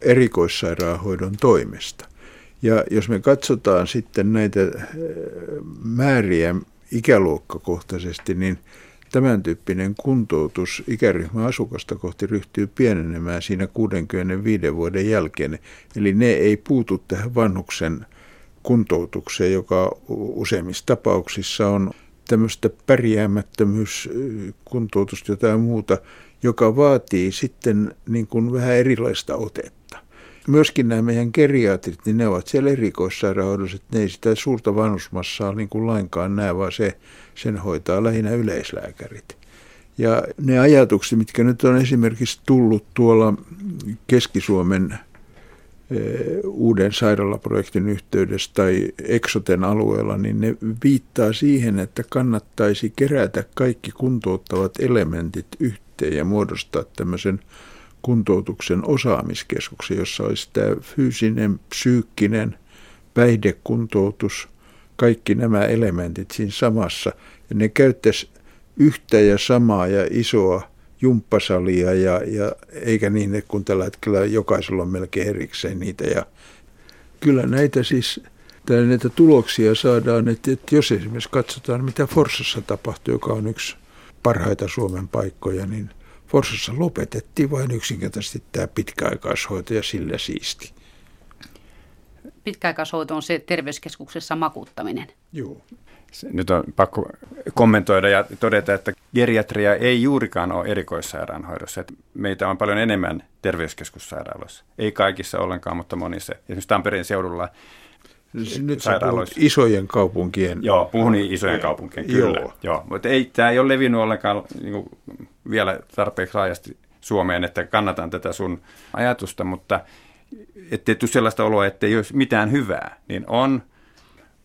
erikoissairaanhoidon toimesta. Ja jos me katsotaan sitten näitä äh, määriä ikäluokkakohtaisesti, niin tämän tyyppinen kuntoutus ikäryhmä asukasta kohti ryhtyy pienenemään siinä 65 vuoden jälkeen. Eli ne ei puutu tähän vanhuksen kuntoutukseen, joka useimmissa tapauksissa on tämmöistä pärjäämättömyyskuntoutusta jotain muuta, joka vaatii sitten niin kuin vähän erilaista otetta. Myöskin nämä meidän geriatrit, niin ne ovat siellä erikoissairaanhoidossa, että ne ei sitä suurta vanhusmassaa niin kuin lainkaan näe, vaan se, sen hoitaa lähinnä yleislääkärit. Ja ne ajatukset, mitkä nyt on esimerkiksi tullut tuolla Keski-Suomen uuden sairaalaprojektin yhteydessä tai Exoten alueella, niin ne viittaa siihen, että kannattaisi kerätä kaikki kuntouttavat elementit yhteen ja muodostaa tämmöisen kuntoutuksen osaamiskeskuksen, jossa olisi tämä fyysinen, psyykkinen, päihdekuntoutus, kaikki nämä elementit siinä samassa. Ja ne käyttäisi yhtä ja samaa ja isoa jumppasalia ja, ja eikä niin, että kun tällä hetkellä jokaisella on melkein erikseen niitä. Ja kyllä näitä siis, tai näitä tuloksia saadaan, että, että jos esimerkiksi katsotaan, mitä Forsassa tapahtui, joka on yksi parhaita Suomen paikkoja, niin Forsassa lopetettiin vain yksinkertaisesti tämä pitkäaikaishoito ja sillä siisti. Pitkäaikaishoito on se terveyskeskuksessa makuuttaminen. Joo nyt on pakko kommentoida ja todeta, että geriatria ei juurikaan ole erikoissairaanhoidossa. Että meitä on paljon enemmän terveyskeskussairaaloissa. Ei kaikissa ollenkaan, mutta monissa. Esimerkiksi Tampereen seudulla nyt sairaaloissa. isojen kaupunkien. Joo, puhun niin isojen kaupunkien, kyllä. Joo. Joo, mutta ei, tämä ei ole levinnyt ollenkaan niin kuin, vielä tarpeeksi laajasti Suomeen, että kannatan tätä sun ajatusta, mutta ettei tule sellaista oloa, että ei olisi mitään hyvää, niin on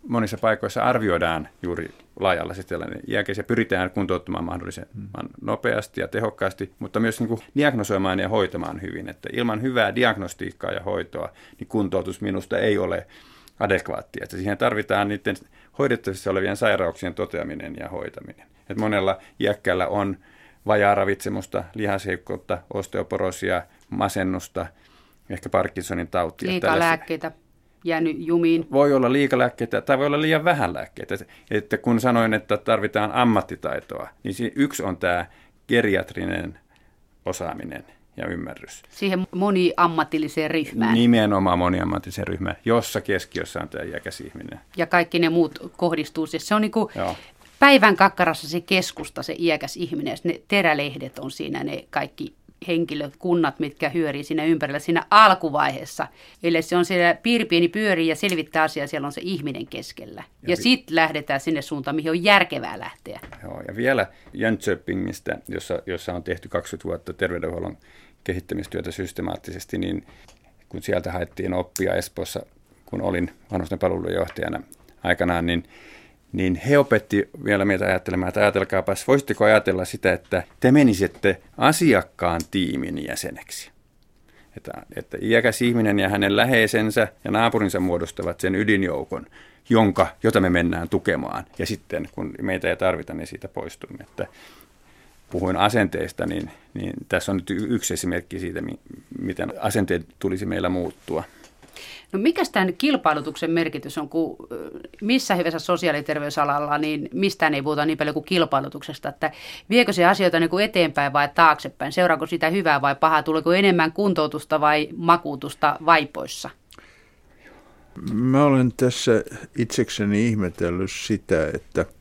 monissa paikoissa arvioidaan juuri laajalla tällainen iäkeis ja pyritään kuntouttamaan mahdollisimman hmm. nopeasti ja tehokkaasti, mutta myös niin kuin diagnosoimaan ja hoitamaan hyvin. Että ilman hyvää diagnostiikkaa ja hoitoa, niin kuntoutus minusta ei ole adekvaattia. Että siihen tarvitaan niiden hoidettavissa olevien sairauksien toteaminen ja hoitaminen. Että monella iäkkäällä on vajaa ravitsemusta, lihasheikkoutta, osteoporosia, masennusta, ehkä Parkinsonin tautia. Liikaa lääkkeitä jäänyt jumiin. Voi olla liikalääkkeitä tai voi olla liian vähän lääkkeitä. Että kun sanoin, että tarvitaan ammattitaitoa, niin yksi on tämä geriatrinen osaaminen ja ymmärrys. Siihen moniammatilliseen ryhmään. Nimenomaan moniammatilliseen ryhmään, jossa keskiössä on tämä iäkäs ihminen. Ja kaikki ne muut kohdistuu. Siis se on niin kuin päivän kakkarassa se keskusta, se iäkäs ihminen. Ja ne terälehdet on siinä ne kaikki henkilöt, kunnat, mitkä hyörii siinä ympärillä siinä alkuvaiheessa. Eli se on siellä pieni pyörii ja selvittää asiaa, siellä on se ihminen keskellä. Ja, ja vi- sitten lähdetään sinne suuntaan, mihin on järkevää lähteä. Joo, ja vielä Jönköpingistä, jossa, jossa on tehty 20 vuotta terveydenhuollon kehittämistyötä systemaattisesti, niin kun sieltä haettiin oppia Espoossa, kun olin vanhusten palvelujohtajana aikanaan, niin niin he opetti vielä meitä ajattelemaan, että ajatelkaapas, voisitteko ajatella sitä, että te menisitte asiakkaan tiimin jäseneksi. Että, että iäkäs ihminen ja hänen läheisensä ja naapurinsa muodostavat sen ydinjoukon, jonka, jota me mennään tukemaan. Ja sitten kun meitä ei tarvita, niin siitä poistumme. Että puhuin asenteista, niin, niin tässä on nyt yksi esimerkki siitä, miten asenteet tulisi meillä muuttua. No mikä tämän kilpailutuksen merkitys on, kun missä hyvässä sosiaali- ja terveysalalla, niin mistään ei puhuta niin paljon kuin kilpailutuksesta, että viekö se asioita niin kuin eteenpäin vai taaksepäin, seuraako sitä hyvää vai pahaa, tuleeko enemmän kuntoutusta vai makuutusta vaipoissa? Mä olen tässä itsekseni ihmetellyt sitä, että –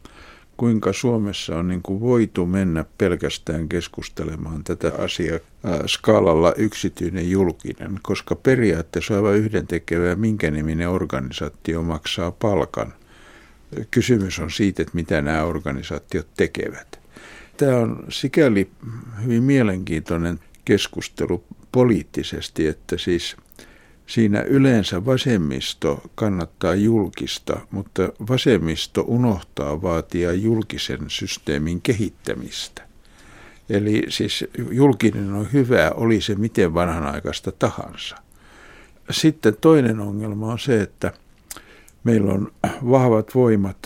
kuinka Suomessa on niin kuin voitu mennä pelkästään keskustelemaan tätä asiaa skaalalla yksityinen julkinen, koska periaatteessa aivan yhdentekevää, minkä niminen organisaatio maksaa palkan. Kysymys on siitä, että mitä nämä organisaatiot tekevät. Tämä on sikäli hyvin mielenkiintoinen keskustelu poliittisesti, että siis – Siinä yleensä vasemmisto kannattaa julkista, mutta vasemmisto unohtaa vaatia julkisen systeemin kehittämistä. Eli siis julkinen on hyvä, oli se miten vanhanaikaista tahansa. Sitten toinen ongelma on se, että meillä on vahvat voimat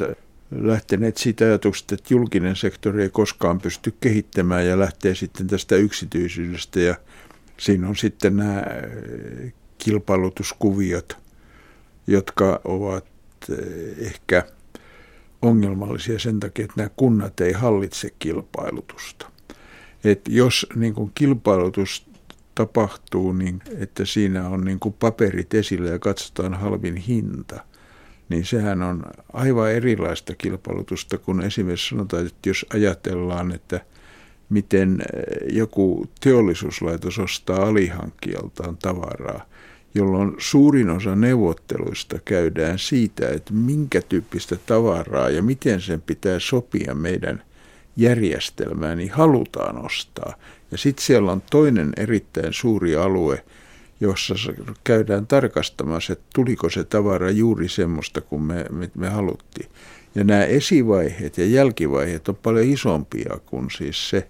lähteneet siitä ajatuksesta, että julkinen sektori ei koskaan pysty kehittämään ja lähtee sitten tästä yksityisyydestä ja siinä on sitten nämä kilpailutuskuviot, jotka ovat eh, ehkä ongelmallisia sen takia, että nämä kunnat ei hallitse kilpailutusta. Et jos niin kuin kilpailutus tapahtuu, niin että siinä on niin kuin paperit esillä ja katsotaan halvin hinta, niin sehän on aivan erilaista kilpailutusta kuin esimerkiksi sanotaan, että jos ajatellaan, että miten eh, joku teollisuuslaitos ostaa alihankkijaltaan tavaraa, jolloin suurin osa neuvotteluista käydään siitä, että minkä tyyppistä tavaraa ja miten sen pitää sopia meidän järjestelmään, niin halutaan ostaa. Ja sitten siellä on toinen erittäin suuri alue, jossa käydään tarkastamassa, että tuliko se tavara juuri semmoista kuin me, me, me haluttiin. Ja nämä esivaiheet ja jälkivaiheet on paljon isompia kuin siis se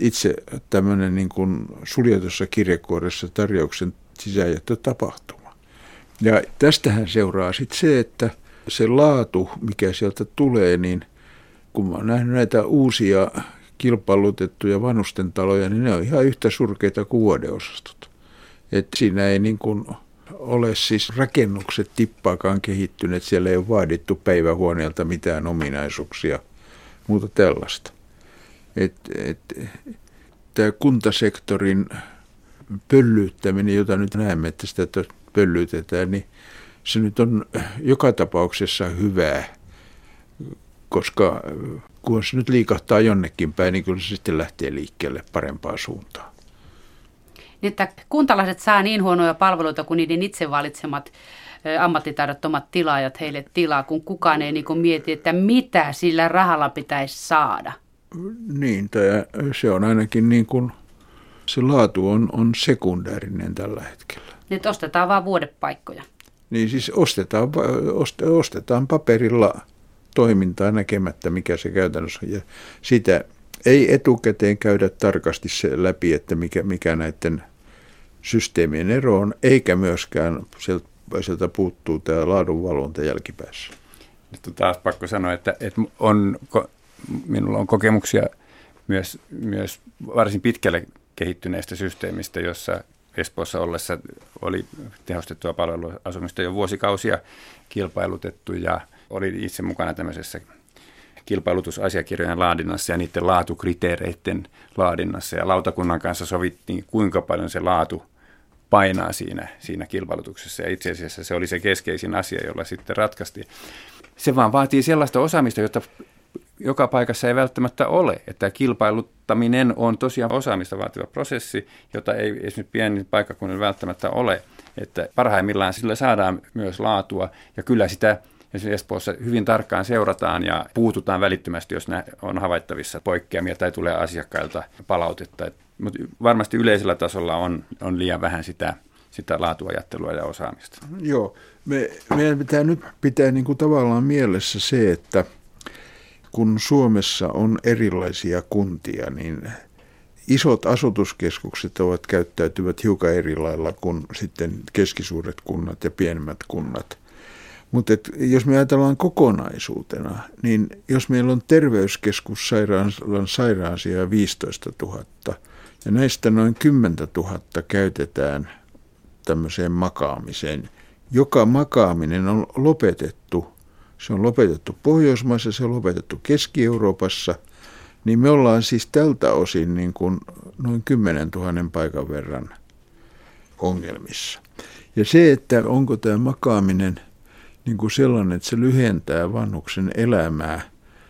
itse tämmöinen niin suljetussa kirjekuoressa tarjouksen sisäänjättötapahtuma. Ja tästähän seuraa sitten se, että se laatu, mikä sieltä tulee, niin kun mä oon nähnyt näitä uusia kilpailutettuja vanhustentaloja, niin ne on ihan yhtä surkeita kuin vuodeosastot. Et siinä ei niin kuin ole siis rakennukset tippaakaan kehittyneet, siellä ei ole vaadittu päivähuoneelta mitään ominaisuuksia, muuta tällaista. Tämä kuntasektorin pöllyyttäminen, jota nyt näemme, että sitä pöllyytetään, niin se nyt on joka tapauksessa hyvää, koska kun se nyt liikahtaa jonnekin päin, niin kyllä se sitten lähtee liikkeelle parempaan suuntaan. Niin, että kuntalaiset saa niin huonoja palveluita kuin niiden itse valitsemat ammattitaidottomat tilaajat heille tilaa, kun kukaan ei niin mieti, että mitä sillä rahalla pitäisi saada. Niin, tämä, se on ainakin niin kuin se laatu on, on sekundäärinen tällä hetkellä. Nyt ostetaan vain vuodepaikkoja. Niin siis ostetaan, ostetaan paperilla toimintaa näkemättä, mikä se käytännössä on. Ja sitä ei etukäteen käydä tarkasti se läpi, että mikä, mikä näiden systeemien ero on, eikä myöskään sieltä sieltä puuttuu tämä laadunvalvonta jälkipäässä. Nyt on taas pakko sanoa, että, että on, minulla on kokemuksia myös, myös varsin pitkälle kehittyneestä systeemistä, jossa Espoossa ollessa oli tehostettua palveluasumista jo vuosikausia kilpailutettu ja oli itse mukana tämmöisessä kilpailutusasiakirjojen laadinnassa ja niiden laatukriteereiden laadinnassa. Ja lautakunnan kanssa sovittiin, kuinka paljon se laatu painaa siinä, siinä kilpailutuksessa. Ja itse asiassa se oli se keskeisin asia, jolla sitten ratkaistiin. Se vaan vaatii sellaista osaamista, jota joka paikassa ei välttämättä ole. Että kilpailuttaminen on tosiaan osaamista vaativa prosessi, jota ei esimerkiksi pienin paikkakunnilla välttämättä ole. Että parhaimmillaan sillä saadaan myös laatua ja kyllä sitä esimerkiksi Espoossa hyvin tarkkaan seurataan ja puututaan välittömästi, jos on havaittavissa poikkeamia tai tulee asiakkailta palautetta. Mutta varmasti yleisellä tasolla on, on liian vähän sitä, sitä laatuajattelua ja osaamista. Joo, me, meidän pitää nyt pitää niin kuin tavallaan mielessä se, että kun Suomessa on erilaisia kuntia, niin isot asutuskeskukset ovat käyttäytyvät hiukan eri lailla kuin sitten keskisuuret kunnat ja pienemmät kunnat. Mutta jos me ajatellaan kokonaisuutena, niin jos meillä on terveyskeskus sairaalan sairaansia 15 000 ja näistä noin 10 000 käytetään tämmöiseen makaamiseen, joka makaaminen on lopetettu, se on lopetettu Pohjoismaissa, se on lopetettu Keski-Euroopassa, niin me ollaan siis tältä osin niin kuin noin 10 000 paikan verran ongelmissa. Ja se, että onko tämä makaaminen – niin kuin sellainen, että se lyhentää vanhuksen elämää.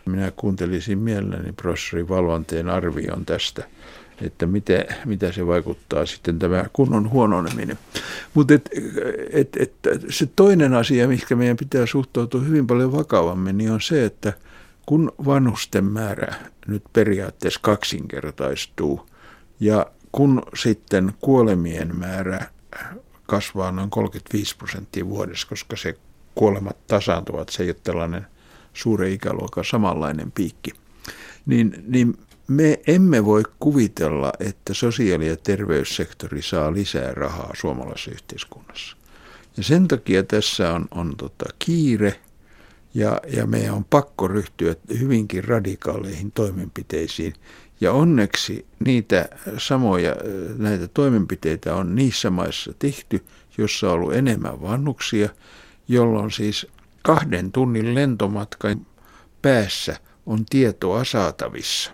Minä kuuntelisin mielelläni professori Valvanteen arvion tästä, että mitä, mitä se vaikuttaa sitten tämä kunnon huononeminen. Mutta et, et, et, se toinen asia, mikä meidän pitää suhtautua hyvin paljon vakavammin, niin on se, että kun vanhusten määrä nyt periaatteessa kaksinkertaistuu ja kun sitten kuolemien määrä kasvaa noin 35 prosenttia vuodessa, koska se kuolemat tasaantuvat, se ei ole tällainen suuri ikäluokan samanlainen piikki, niin, niin me emme voi kuvitella, että sosiaali- ja terveyssektori saa lisää rahaa suomalaisessa yhteiskunnassa. Ja sen takia tässä on, on tota kiire ja, ja meidän on pakko ryhtyä hyvinkin radikaaleihin toimenpiteisiin. Ja onneksi niitä samoja näitä toimenpiteitä on niissä maissa tehty, jossa on ollut enemmän vannuksia – jolloin siis kahden tunnin lentomatkan päässä on tietoa saatavissa.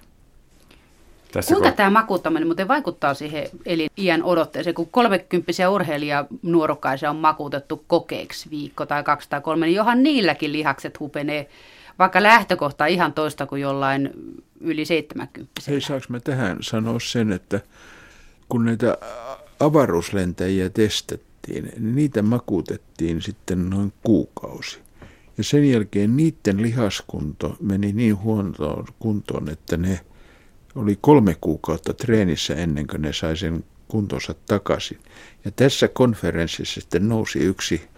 Tässä Kuinka kun... tämä makuuttaminen muuten vaikuttaa siihen eli iän odotteeseen, kun 30 urheilija nuorokkaisia on makuutettu kokeeksi viikko tai kaksi tai kolme, niin johan niilläkin lihakset hupenee, vaikka lähtökohta ihan toista kuin jollain yli 70. Hei, saanko mä tähän sanoa sen, että kun näitä avaruuslentäjiä testattiin, tehtiin, niin niitä makuutettiin sitten noin kuukausi. Ja sen jälkeen niiden lihaskunto meni niin huonoon kuntoon, että ne oli kolme kuukautta treenissä ennen kuin ne sai sen kuntonsa takaisin. Ja tässä konferenssissa sitten nousi yksi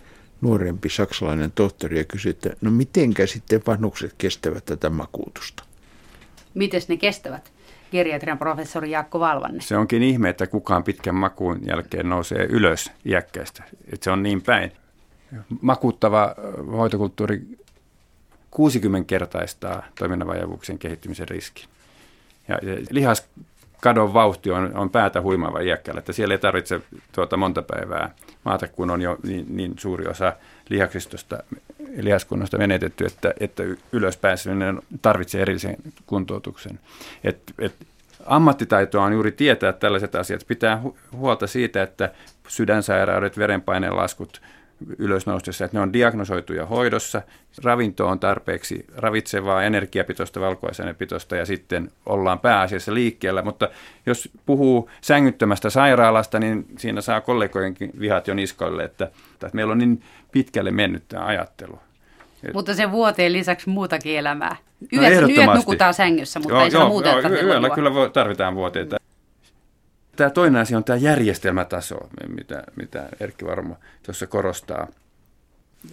nuorempi saksalainen tohtori ja kysyi, että no mitenkä sitten vanhukset kestävät tätä makuutusta? Miten ne kestävät? geriatrian professori Jaakko Valvanne. Se onkin ihme, että kukaan pitkän makuun jälkeen nousee ylös iäkkäistä. Että se on niin päin. Makuuttava hoitokulttuuri 60-kertaistaa toiminnanvajavuuksien kehittymisen riski. Ja lihaskadon vauhti on, on päätä huimaava iäkkäällä, että siellä ei tarvitse tuota monta päivää maata, kun on jo niin, niin suuri osa lihaksistosta, lihaskunnosta menetetty, että, että ylöspääseminen tarvitsee erillisen kuntoutuksen. Et, et, ammattitaitoa on juuri tietää tällaiset asiat. Pitää huolta siitä, että sydänsairaudet, verenpaineen laskut, ylösnoustessa, että ne on diagnosoituja hoidossa, ravinto on tarpeeksi ravitsevaa, energiapitoista, valkuaisainepitoista ja sitten ollaan pääasiassa liikkeellä. Mutta jos puhuu sängyttömästä sairaalasta, niin siinä saa kollegojenkin vihat jo niskoille, että, että meillä on niin pitkälle mennyt tämä ajattelu. Mutta se vuoteen lisäksi muutakin elämää. Yöt, no yöt nukutaan sängyssä, mutta joo, ei joo, muuta, joo, yöllä kyllä tarvitaan vuoteita. Tämä toinen asia on tämä järjestelmätaso, mitä, mitä Erkki Varmo tuossa korostaa.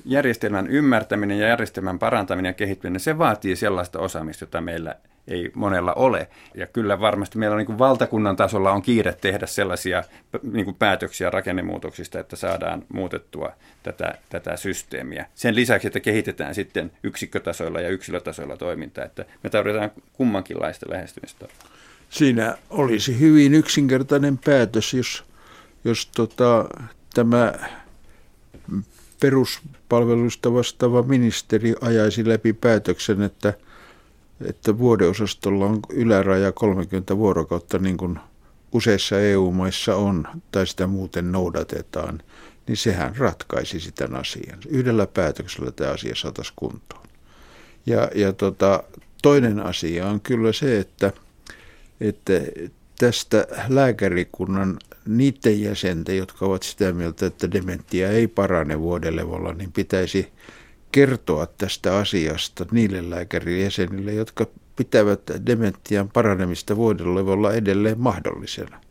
Järjestelmän ymmärtäminen ja järjestelmän parantaminen ja kehittyminen, se vaatii sellaista osaamista, jota meillä ei monella ole. Ja kyllä varmasti meillä niin kuin valtakunnan tasolla on kiire tehdä sellaisia niin kuin päätöksiä rakennemuutoksista, että saadaan muutettua tätä, tätä systeemiä. Sen lisäksi, että kehitetään sitten yksikkötasoilla ja yksilötasoilla toimintaa, että me tarvitaan kummankinlaista lähestymistä. Siinä olisi hyvin yksinkertainen päätös, jos, jos tota, tämä peruspalveluista vastaava ministeri ajaisi läpi päätöksen, että, että vuodeosastolla on yläraja 30 vuorokautta niin kuin useissa EU-maissa on, tai sitä muuten noudatetaan, niin sehän ratkaisi sitä asian. Yhdellä päätöksellä tämä asia saataisiin kuntoon. Ja, ja tota, toinen asia on kyllä se, että, että tästä lääkärikunnan niiden jäsenten, jotka ovat sitä mieltä, että dementia ei parane vuodelevolla, niin pitäisi kertoa tästä asiasta niille lääkärijäsenille, jotka pitävät dementian paranemista vuodelevolla edelleen mahdollisena.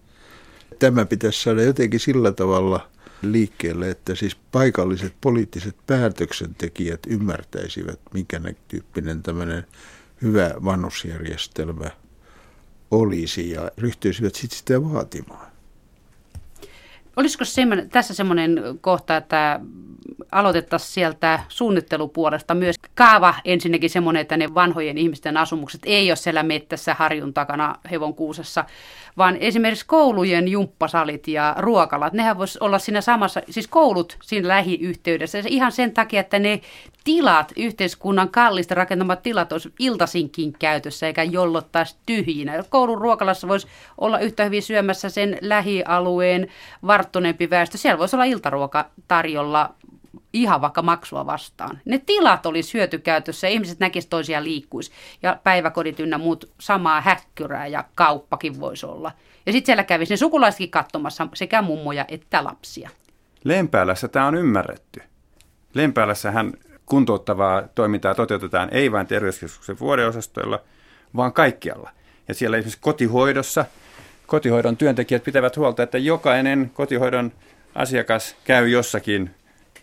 Tämä pitäisi saada jotenkin sillä tavalla liikkeelle, että siis paikalliset poliittiset päätöksentekijät ymmärtäisivät, mikä tyyppinen tämmöinen hyvä vanhusjärjestelmä olisi ja ryhtyisivät sitten sitä vaatimaan. Olisiko semmoinen, tässä semmoinen kohta, että aloitettaisiin sieltä suunnittelupuolesta myös kaava ensinnäkin semmoinen, että ne vanhojen ihmisten asumukset ei ole siellä mettässä harjun takana hevonkuusessa, vaan esimerkiksi koulujen jumppasalit ja ruokalat, nehän voisi olla siinä samassa, siis koulut siinä lähiyhteydessä. Ihan sen takia, että ne tilat, yhteiskunnan kallista rakentamat tilat olisi iltasinkin käytössä eikä jollottaisi tyhjinä. Koulun ruokalassa voisi olla yhtä hyvin syömässä sen lähialueen varttuneempi väestö. Siellä voisi olla iltaruoka tarjolla ihan vaikka maksua vastaan. Ne tilat olisi hyötykäytössä ihmiset näkisivät toisia liikkuisi. Ja päiväkodit ynnä muut samaa häkkyrää ja kauppakin voisi olla. Ja sitten siellä kävisi ne sukulaisetkin katsomassa sekä mummoja että lapsia. Lempäälässä tämä on ymmärretty. Lempäälässähän kuntouttavaa toimintaa toteutetaan ei vain terveyskeskuksen vuodeosastoilla, vaan kaikkialla. Ja siellä esimerkiksi kotihoidossa kotihoidon työntekijät pitävät huolta, että jokainen kotihoidon asiakas käy jossakin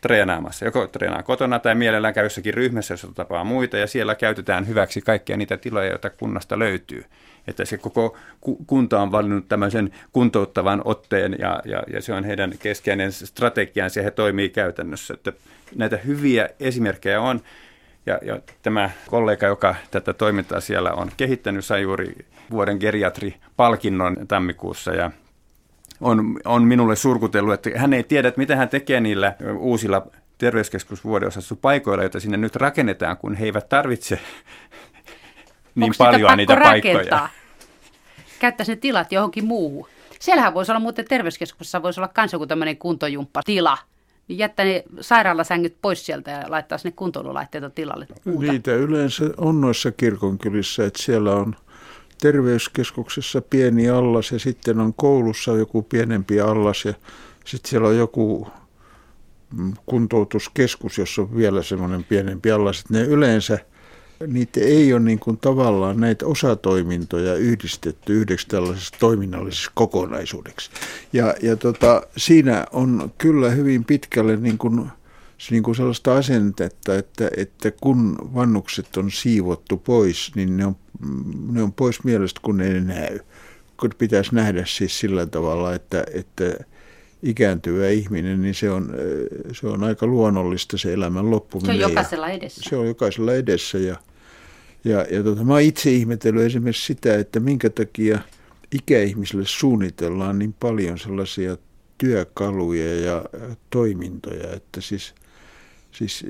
treenaamassa. Joko treenaa kotona tai mielellään käy jossakin ryhmässä, jossa tapaa muita ja siellä käytetään hyväksi kaikkia niitä tiloja, joita kunnasta löytyy. Että se koko kunta on valinnut tämmöisen kuntouttavan otteen ja, ja, ja se on heidän keskeinen strategiansa ja he toimii käytännössä. Että näitä hyviä esimerkkejä on. Ja, ja tämä kollega, joka tätä toimintaa siellä on kehittänyt, sai juuri vuoden geriatri-palkinnon tammikuussa ja on, on minulle surkutellut, että hän ei tiedä, että mitä hän tekee niillä uusilla terveyskeskusvuodeosastopaikoilla, joita sinne nyt rakennetaan, kun he eivät tarvitse niin Onko paljon niitä rakentaa? paikkoja. Käyttäisi ne tilat johonkin muuhun. Siellähän voisi olla muuten terveyskeskuksessa voisi olla myös joku tämmöinen kuntojumppatila. Niin jättää ne sairaalasängyt pois sieltä ja laittaa sinne kuntoilulaitteita tilalle. Muuta. Niitä yleensä on noissa kirkonkylissä, että siellä on – terveyskeskuksessa pieni allas ja sitten on koulussa joku pienempi allas ja sitten siellä on joku mm, kuntoutuskeskus, jossa on vielä semmoinen pienempi allas. Ne yleensä, niitä ei ole niin kuin tavallaan näitä osatoimintoja yhdistetty yhdeksi tällaisessa toiminnallisessa kokonaisuudeksi. Ja, ja tota, siinä on kyllä hyvin pitkälle niin kuin niin kuin sellaista asentetta, että, että kun vannukset on siivottu pois, niin ne on, ne on pois mielestä, kun ne ei näy. Kun pitäisi nähdä siis sillä tavalla, että, että ikääntyvä ihminen, niin se on, se on aika luonnollista se elämän loppuminen. Se on jokaisella edessä. Se on jokaisella edessä ja, ja, ja tota, mä oon itse ihmetellyt esimerkiksi sitä, että minkä takia ikäihmisille suunnitellaan niin paljon sellaisia työkaluja ja toimintoja, että siis Siis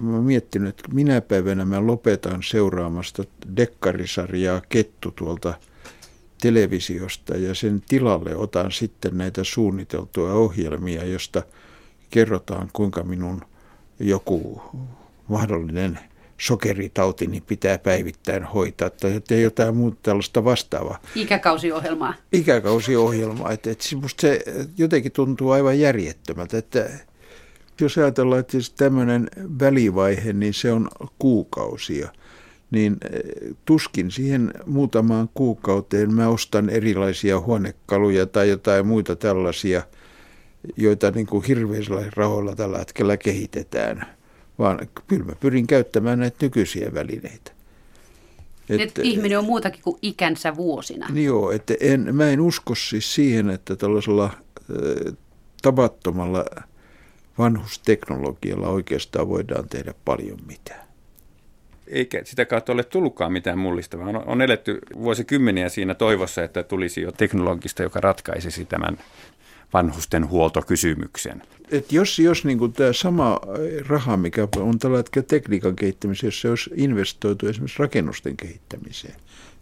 mä oon miettinyt, että minä päivänä mä lopetan seuraamasta dekkarisarjaa Kettu tuolta televisiosta ja sen tilalle otan sitten näitä suunniteltuja ohjelmia, josta kerrotaan kuinka minun joku mahdollinen sokeritauti niin pitää päivittäin hoitaa tai jotain muuta tällaista vastaavaa. Ikäkausiohjelmaa. Ikäkausiohjelmaa. Että, että musta se jotenkin tuntuu aivan järjettömältä, että jos ajatellaan, että siis tämmöinen välivaihe, niin se on kuukausia, niin eh, tuskin siihen muutamaan kuukauteen mä ostan erilaisia huonekaluja tai jotain muita tällaisia, joita niin kuin hirveisellä rahoilla tällä hetkellä kehitetään, vaan kyllä mä pyrin käyttämään näitä nykyisiä välineitä. Et, että ihminen on muutakin kuin ikänsä vuosina. Niin joo, että en, mä en usko siis siihen, että tällaisella äh, tavattomalla vanhusteknologialla oikeastaan voidaan tehdä paljon mitään. Eikä sitä kautta ole tullutkaan mitään mullistavaa. On, on eletty vuosikymmeniä siinä toivossa, että tulisi jo teknologista, joka ratkaisisi tämän vanhusten huoltokysymyksen. Et jos jos niin tämä sama raha, mikä on tällä hetkellä tekniikan kehittämiseen, jos se olisi investoitu esimerkiksi rakennusten kehittämiseen,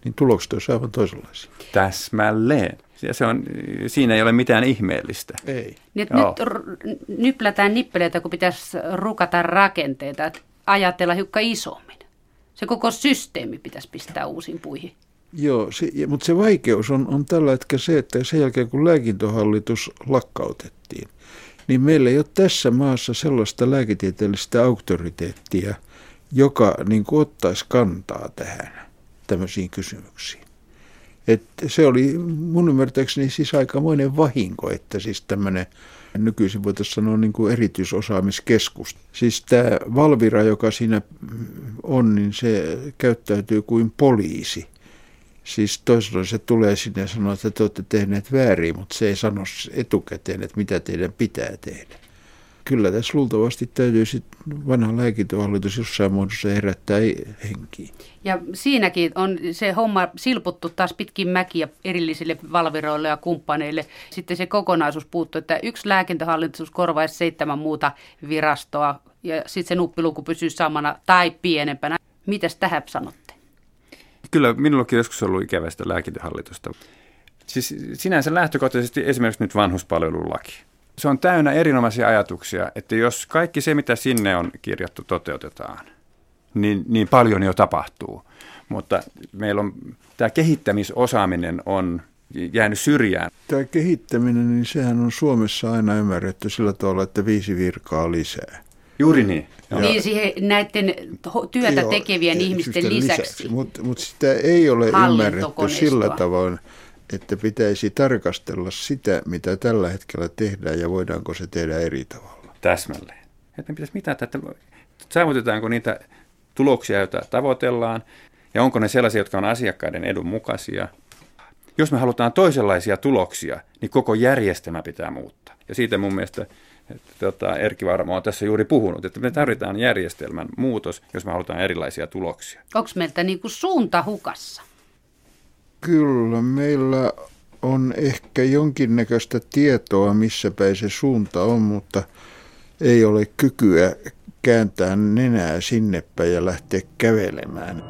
niin tulokset olisivat aivan toisenlaisia. Täsmälleen. Ja se on, siinä ei ole mitään ihmeellistä. Ei. Nyt, nyt nyplätään nippeleitä, kun pitäisi rukata rakenteita, että ajatella hiukka isommin. Se koko systeemi pitäisi pistää uusiin puihin. Joo, se, mutta se vaikeus on, on tällä hetkellä se, että sen jälkeen kun lääkintöhallitus lakkautettiin, niin meillä ei ole tässä maassa sellaista lääketieteellistä auktoriteettia, joka niin kuin ottaisi kantaa tähän tämmöisiin kysymyksiin. Et se oli mun ymmärtääkseni siis aikamoinen vahinko, että siis tämmöinen nykyisin voitaisiin sanoa niin kuin erityisosaamiskeskus. Siis tämä Valvira, joka siinä on, niin se käyttäytyy kuin poliisi. Siis toisaalta se tulee sinne ja sanoo, että te olette tehneet väärin, mutta se ei sano etukäteen, että mitä teidän pitää tehdä. Kyllä tässä luultavasti täytyy sitten vanha lääkintöhallitus jossain muodossa herättää henkiin. Ja siinäkin on se homma silputtu taas pitkin mäkiä erillisille valviroille ja kumppaneille. Sitten se kokonaisuus puuttuu, että yksi lääkintöhallitus korvaisi seitsemän muuta virastoa ja sitten se nuppiluku pysyy samana tai pienempänä. Mitäs tähän sanotte? Kyllä minullakin joskus ollut ikävästä lääkintöhallitusta. Siis sinänsä lähtökohtaisesti esimerkiksi nyt vanhuspalvelulaki. Se on täynnä erinomaisia ajatuksia, että jos kaikki se, mitä sinne on kirjattu, toteutetaan, niin, niin paljon jo tapahtuu. Mutta meillä on tämä kehittämisosaaminen on jäänyt syrjään. Tämä kehittäminen, niin sehän on Suomessa aina ymmärretty sillä tavalla, että viisi virkaa lisää. Juuri niin. Joo. Niin siihen näiden työtä Joo, tekevien ihmisten lisäksi. lisäksi. Mutta mut sitä ei ole ymmärretty sillä tavoin, että pitäisi tarkastella sitä, mitä tällä hetkellä tehdään ja voidaanko se tehdä eri tavalla. Täsmälleen. Että pitäisi mitata, että saavutetaanko niitä tuloksia, joita tavoitellaan, ja onko ne sellaisia, jotka on asiakkaiden edun mukaisia. Jos me halutaan toisenlaisia tuloksia, niin koko järjestelmä pitää muuttaa. Ja siitä mun mielestä että, tota, Erkki Varmo on tässä juuri puhunut, että me tarvitaan järjestelmän muutos, jos me halutaan erilaisia tuloksia. Onko meiltä niin kuin suunta hukassa? Kyllä, meillä on ehkä jonkinnäköistä tietoa, missä päin se suunta on, mutta ei ole kykyä kääntää nenää sinne päin ja lähteä kävelemään.